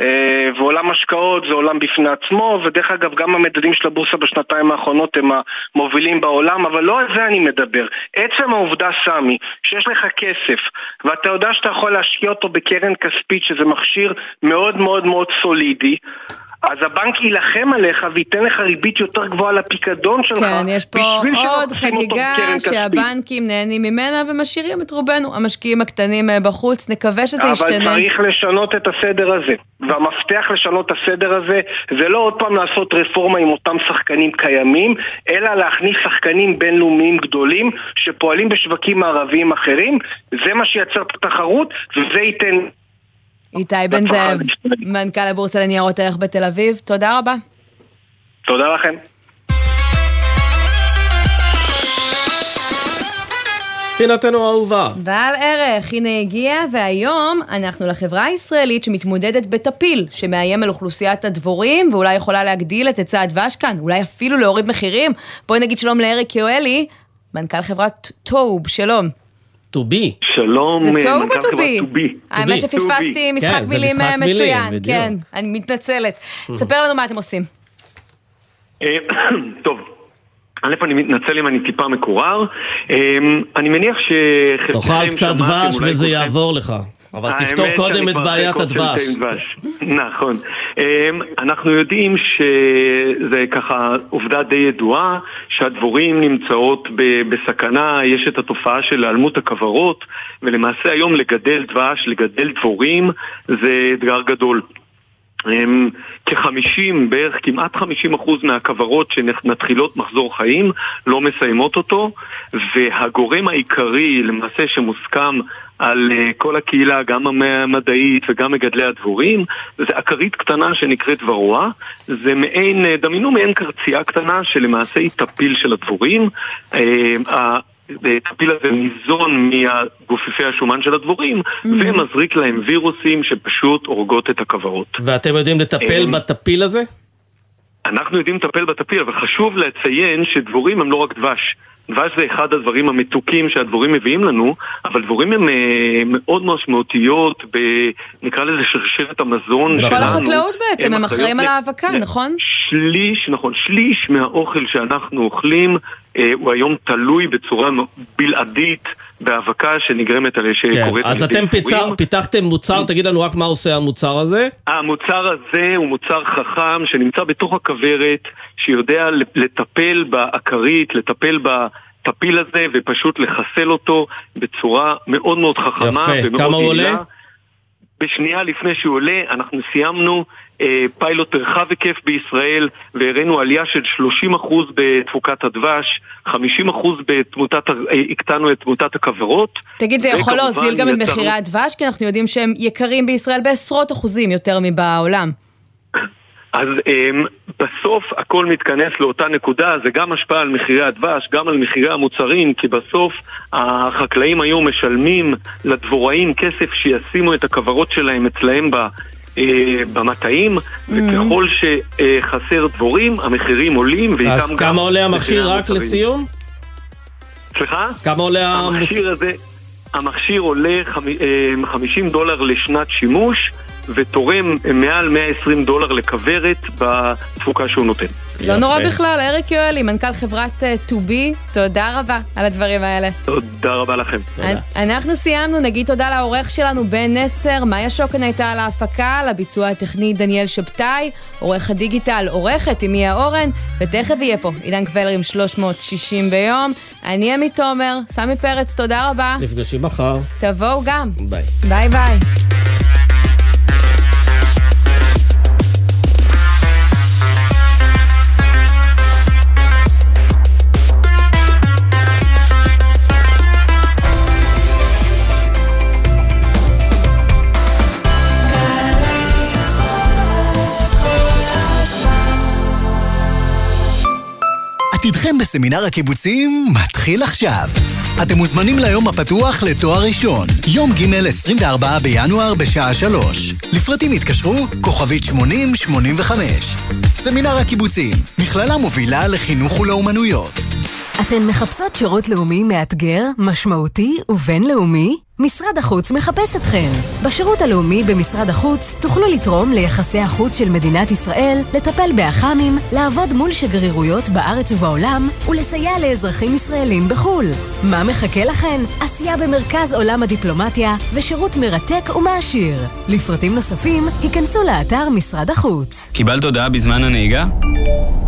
אה, ועולם השקעות זה עולם בפני עצמו, ודרך אגב גם המדדים של הבורסה בשנתיים האחרונות הם המובילים בעולם, אבל לא על זה אני מדבר. עצם העובדה, סמי, שיש לך כסף, ואתה יודע שאתה יכול להשקיע אותו בקרן כספית, שזה מכשיר מאוד מאוד מאוד סולידי, אז הבנק יילחם עליך וייתן לך ריבית יותר גבוהה לפיקדון שלך. כן, יש פה עוד חגיגה. שהבנקים נהנים ממנה ומשאירים את רובנו, המשקיעים הקטנים אה, בחוץ. נקווה שזה אבל ישתנה. צריך לשנות את הסדר הזה. והמפתח לשנות את הסדר הזה זה לא עוד פעם לעשות רפורמה עם אותם שחקנים קיימים, אלא להכניס שחקנים בינלאומיים גדולים שפועלים בשווקים מערביים אחרים. זה מה שייצר את התחרות וזה ייתן... איתי בן זאב, מנכ"ל הבורסה לניירות ערך בתל אביב, תודה רבה. תודה לכם. פינתנו האהובה. בעל ערך, הנה הגיע, והיום אנחנו לחברה הישראלית שמתמודדת בטפיל, שמאיים על אוכלוסיית הדבורים, ואולי יכולה להגדיל את היצע הדבש כאן, אולי אפילו להוריד מחירים. בואי נגיד שלום לאריק יואלי, מנכ"ל חברת טוב, שלום. טובי. שלום, זה טוב מנכ"ל או טובי? חברת טובי. האמת שפספסתי משחק כן, מילים אה, מילים, מצוין. כן, אני מתנצלת. ספר לנו מה אתם עושים. אה, <clears throat> טוב, א', אני מתנצל אם אני טיפה מקורר. אה, אני מניח שחלקכם תאכל קצת דבש וזה יעבור לך. אבל תפתור קודם את בעיית הדבש. <laughs> נכון. אמ, אנחנו יודעים שזה ככה עובדה די ידועה, שהדבורים נמצאות בסכנה, יש את התופעה של היעלמות הכוורות, ולמעשה היום לגדל דבש, לגדל דבורים, זה אתגר גדול. הם כ-50, בערך כמעט 50 אחוז מהכוורות שמתחילות מחזור חיים לא מסיימות אותו והגורם העיקרי למעשה שמוסכם על אה, כל הקהילה, גם המדעית וגם מגדלי הדבורים, זה אכרית קטנה שנקראת ורוע, זה מעין, אה, דמיינו מעין קרצייה קטנה שלמעשה היא טפיל של הדבורים. אה, הטפיל הזה ניזון מגופפי השומן של הדבורים ומזריק להם וירוסים שפשוט הורגות את הכוורות. ואתם יודעים לטפל בטפיל הזה? אנחנו יודעים לטפל בטפיל, אבל חשוב לציין שדבורים הם לא רק דבש. דבש זה אחד הדברים המתוקים שהדבורים מביאים לנו, אבל דבורים הן אה, מאוד משמעותיות ב... נקרא לזה שרשרת המזון כל שלנו. החקלאות בעצם, הם אחראים על ההאבקה, נכון? שליש, נכון, שליש מהאוכל שאנחנו אוכלים הוא היום תלוי בצורה בלעדית בהאבקה שנגרמת על כן. שקורית אז אתם פיצר-. פיתחתם מוצר, תגיד לנו רק מה עושה המוצר הזה. המוצר הזה הוא מוצר חכם שנמצא בתוך הכוורת, שיודע לטפל באכרית, לטפל בטפיל הזה ופשוט לחסל אותו בצורה מאוד מאוד חכמה יפה. ומאוד כמה הוא יעילה. עולה? בשנייה לפני שהוא עולה, אנחנו סיימנו אה, פיילוט רחב היקף בישראל והראינו עלייה של 30% בתפוקת הדבש, 50% בתמותת, אה, הקטנו את תמותת הכוורות. תגיד, זה יכול להוזיל גם את יצרנו- מחירי הדבש? כי אנחנו יודעים שהם יקרים בישראל בעשרות אחוזים יותר מבעולם. אז um, בסוף הכל מתכנס לאותה נקודה, זה גם השפעה על מחירי הדבש, גם על מחירי המוצרים, כי בסוף החקלאים היום משלמים לדבוראים כסף שישימו את הכוורות שלהם אצלהם ב... אה, במטעים, וככל שחסר דבורים, המחירים עולים, ואיתם אז גם כמה עולה המכשיר רק. לסיום? סליחה? כמה עולה המכשיר הזה? המכשיר עולה חמ- אה, 50 דולר לשנת שימוש ותורם מעל 120 דולר לכוורת בתפוקה שהוא נותן. לא נורא בכלל, אריק יואלי, מנכ"ל חברת אה, 2B, תודה רבה על הדברים האלה. תודה רבה לכם. אנ- אנחנו סיימנו, נגיד תודה לעורך שלנו בן נצר, מאיה שוקן הייתה על ההפקה, לביצוע הטכני דניאל שבתאי, עורך הדיגיטל, עורכת עם מיה אורן, ותכף יהיה פה עידן קבלר עם 360 ביום. אני עמית תומר, סמי פרץ, תודה רבה. נפגשים מחר. תבואו גם. ביי. ביי ביי. עתידכם בסמינר הקיבוצים מתחיל עכשיו. אתם מוזמנים ליום הפתוח לתואר ראשון, יום ג' 24 בינואר בשעה 3. לפרטים התקשרו, כוכבית 8085. סמינר הקיבוצים, מכללה מובילה לחינוך ולאומנויות. אתן מחפשות שירות לאומי מאתגר, משמעותי ובינלאומי? משרד החוץ מחפש אתכן. בשירות הלאומי במשרד החוץ תוכלו לתרום ליחסי החוץ של מדינת ישראל, לטפל באח"מים, לעבוד מול שגרירויות בארץ ובעולם ולסייע לאזרחים ישראלים בחו"ל. מה מחכה לכן? עשייה במרכז עולם הדיפלומטיה ושירות מרתק ומעשיר. לפרטים נוספים, היכנסו לאתר משרד החוץ. קיבלת הודעה בזמן הנהיגה?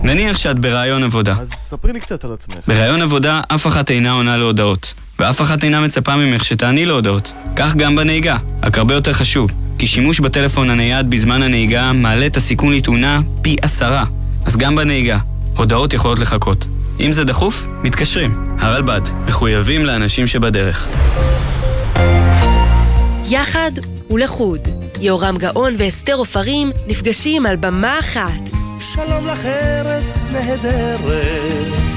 נניח שאת ברעיון עבודה. אז ספרי לי קצת על עצמך. ברעיון עבודה אף אחת אינה עונה להודעות. ואף אחת אינה מצפה ממך שתעני להודעות. כך גם בנהיגה, רק הרבה יותר חשוב, כי שימוש בטלפון הנייד בזמן הנהיגה מעלה את הסיכון לתאונה פי עשרה. אז גם בנהיגה, הודעות יכולות לחכות. אם זה דחוף, מתקשרים. הרלב"ד, מחויבים לאנשים שבדרך. יחד ולחוד. יהורם גאון ואסתר עופרים נפגשים על במה אחת. שלום לך ארץ נהדרת.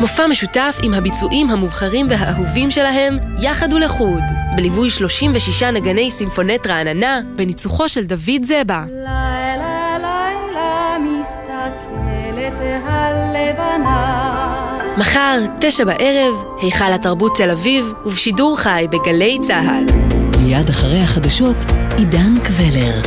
מופע משותף עם הביצועים המובחרים והאהובים שלהם, יחד ולחוד, בליווי 36 נגני סימפונט רעננה, בניצוחו של דוד זבה. לילה לילה מסתכלת הלבנה מחר, תשע בערב, היכל התרבות תל אביב, ובשידור חי בגלי צה"ל. מיד אחרי החדשות, עידן קבלר.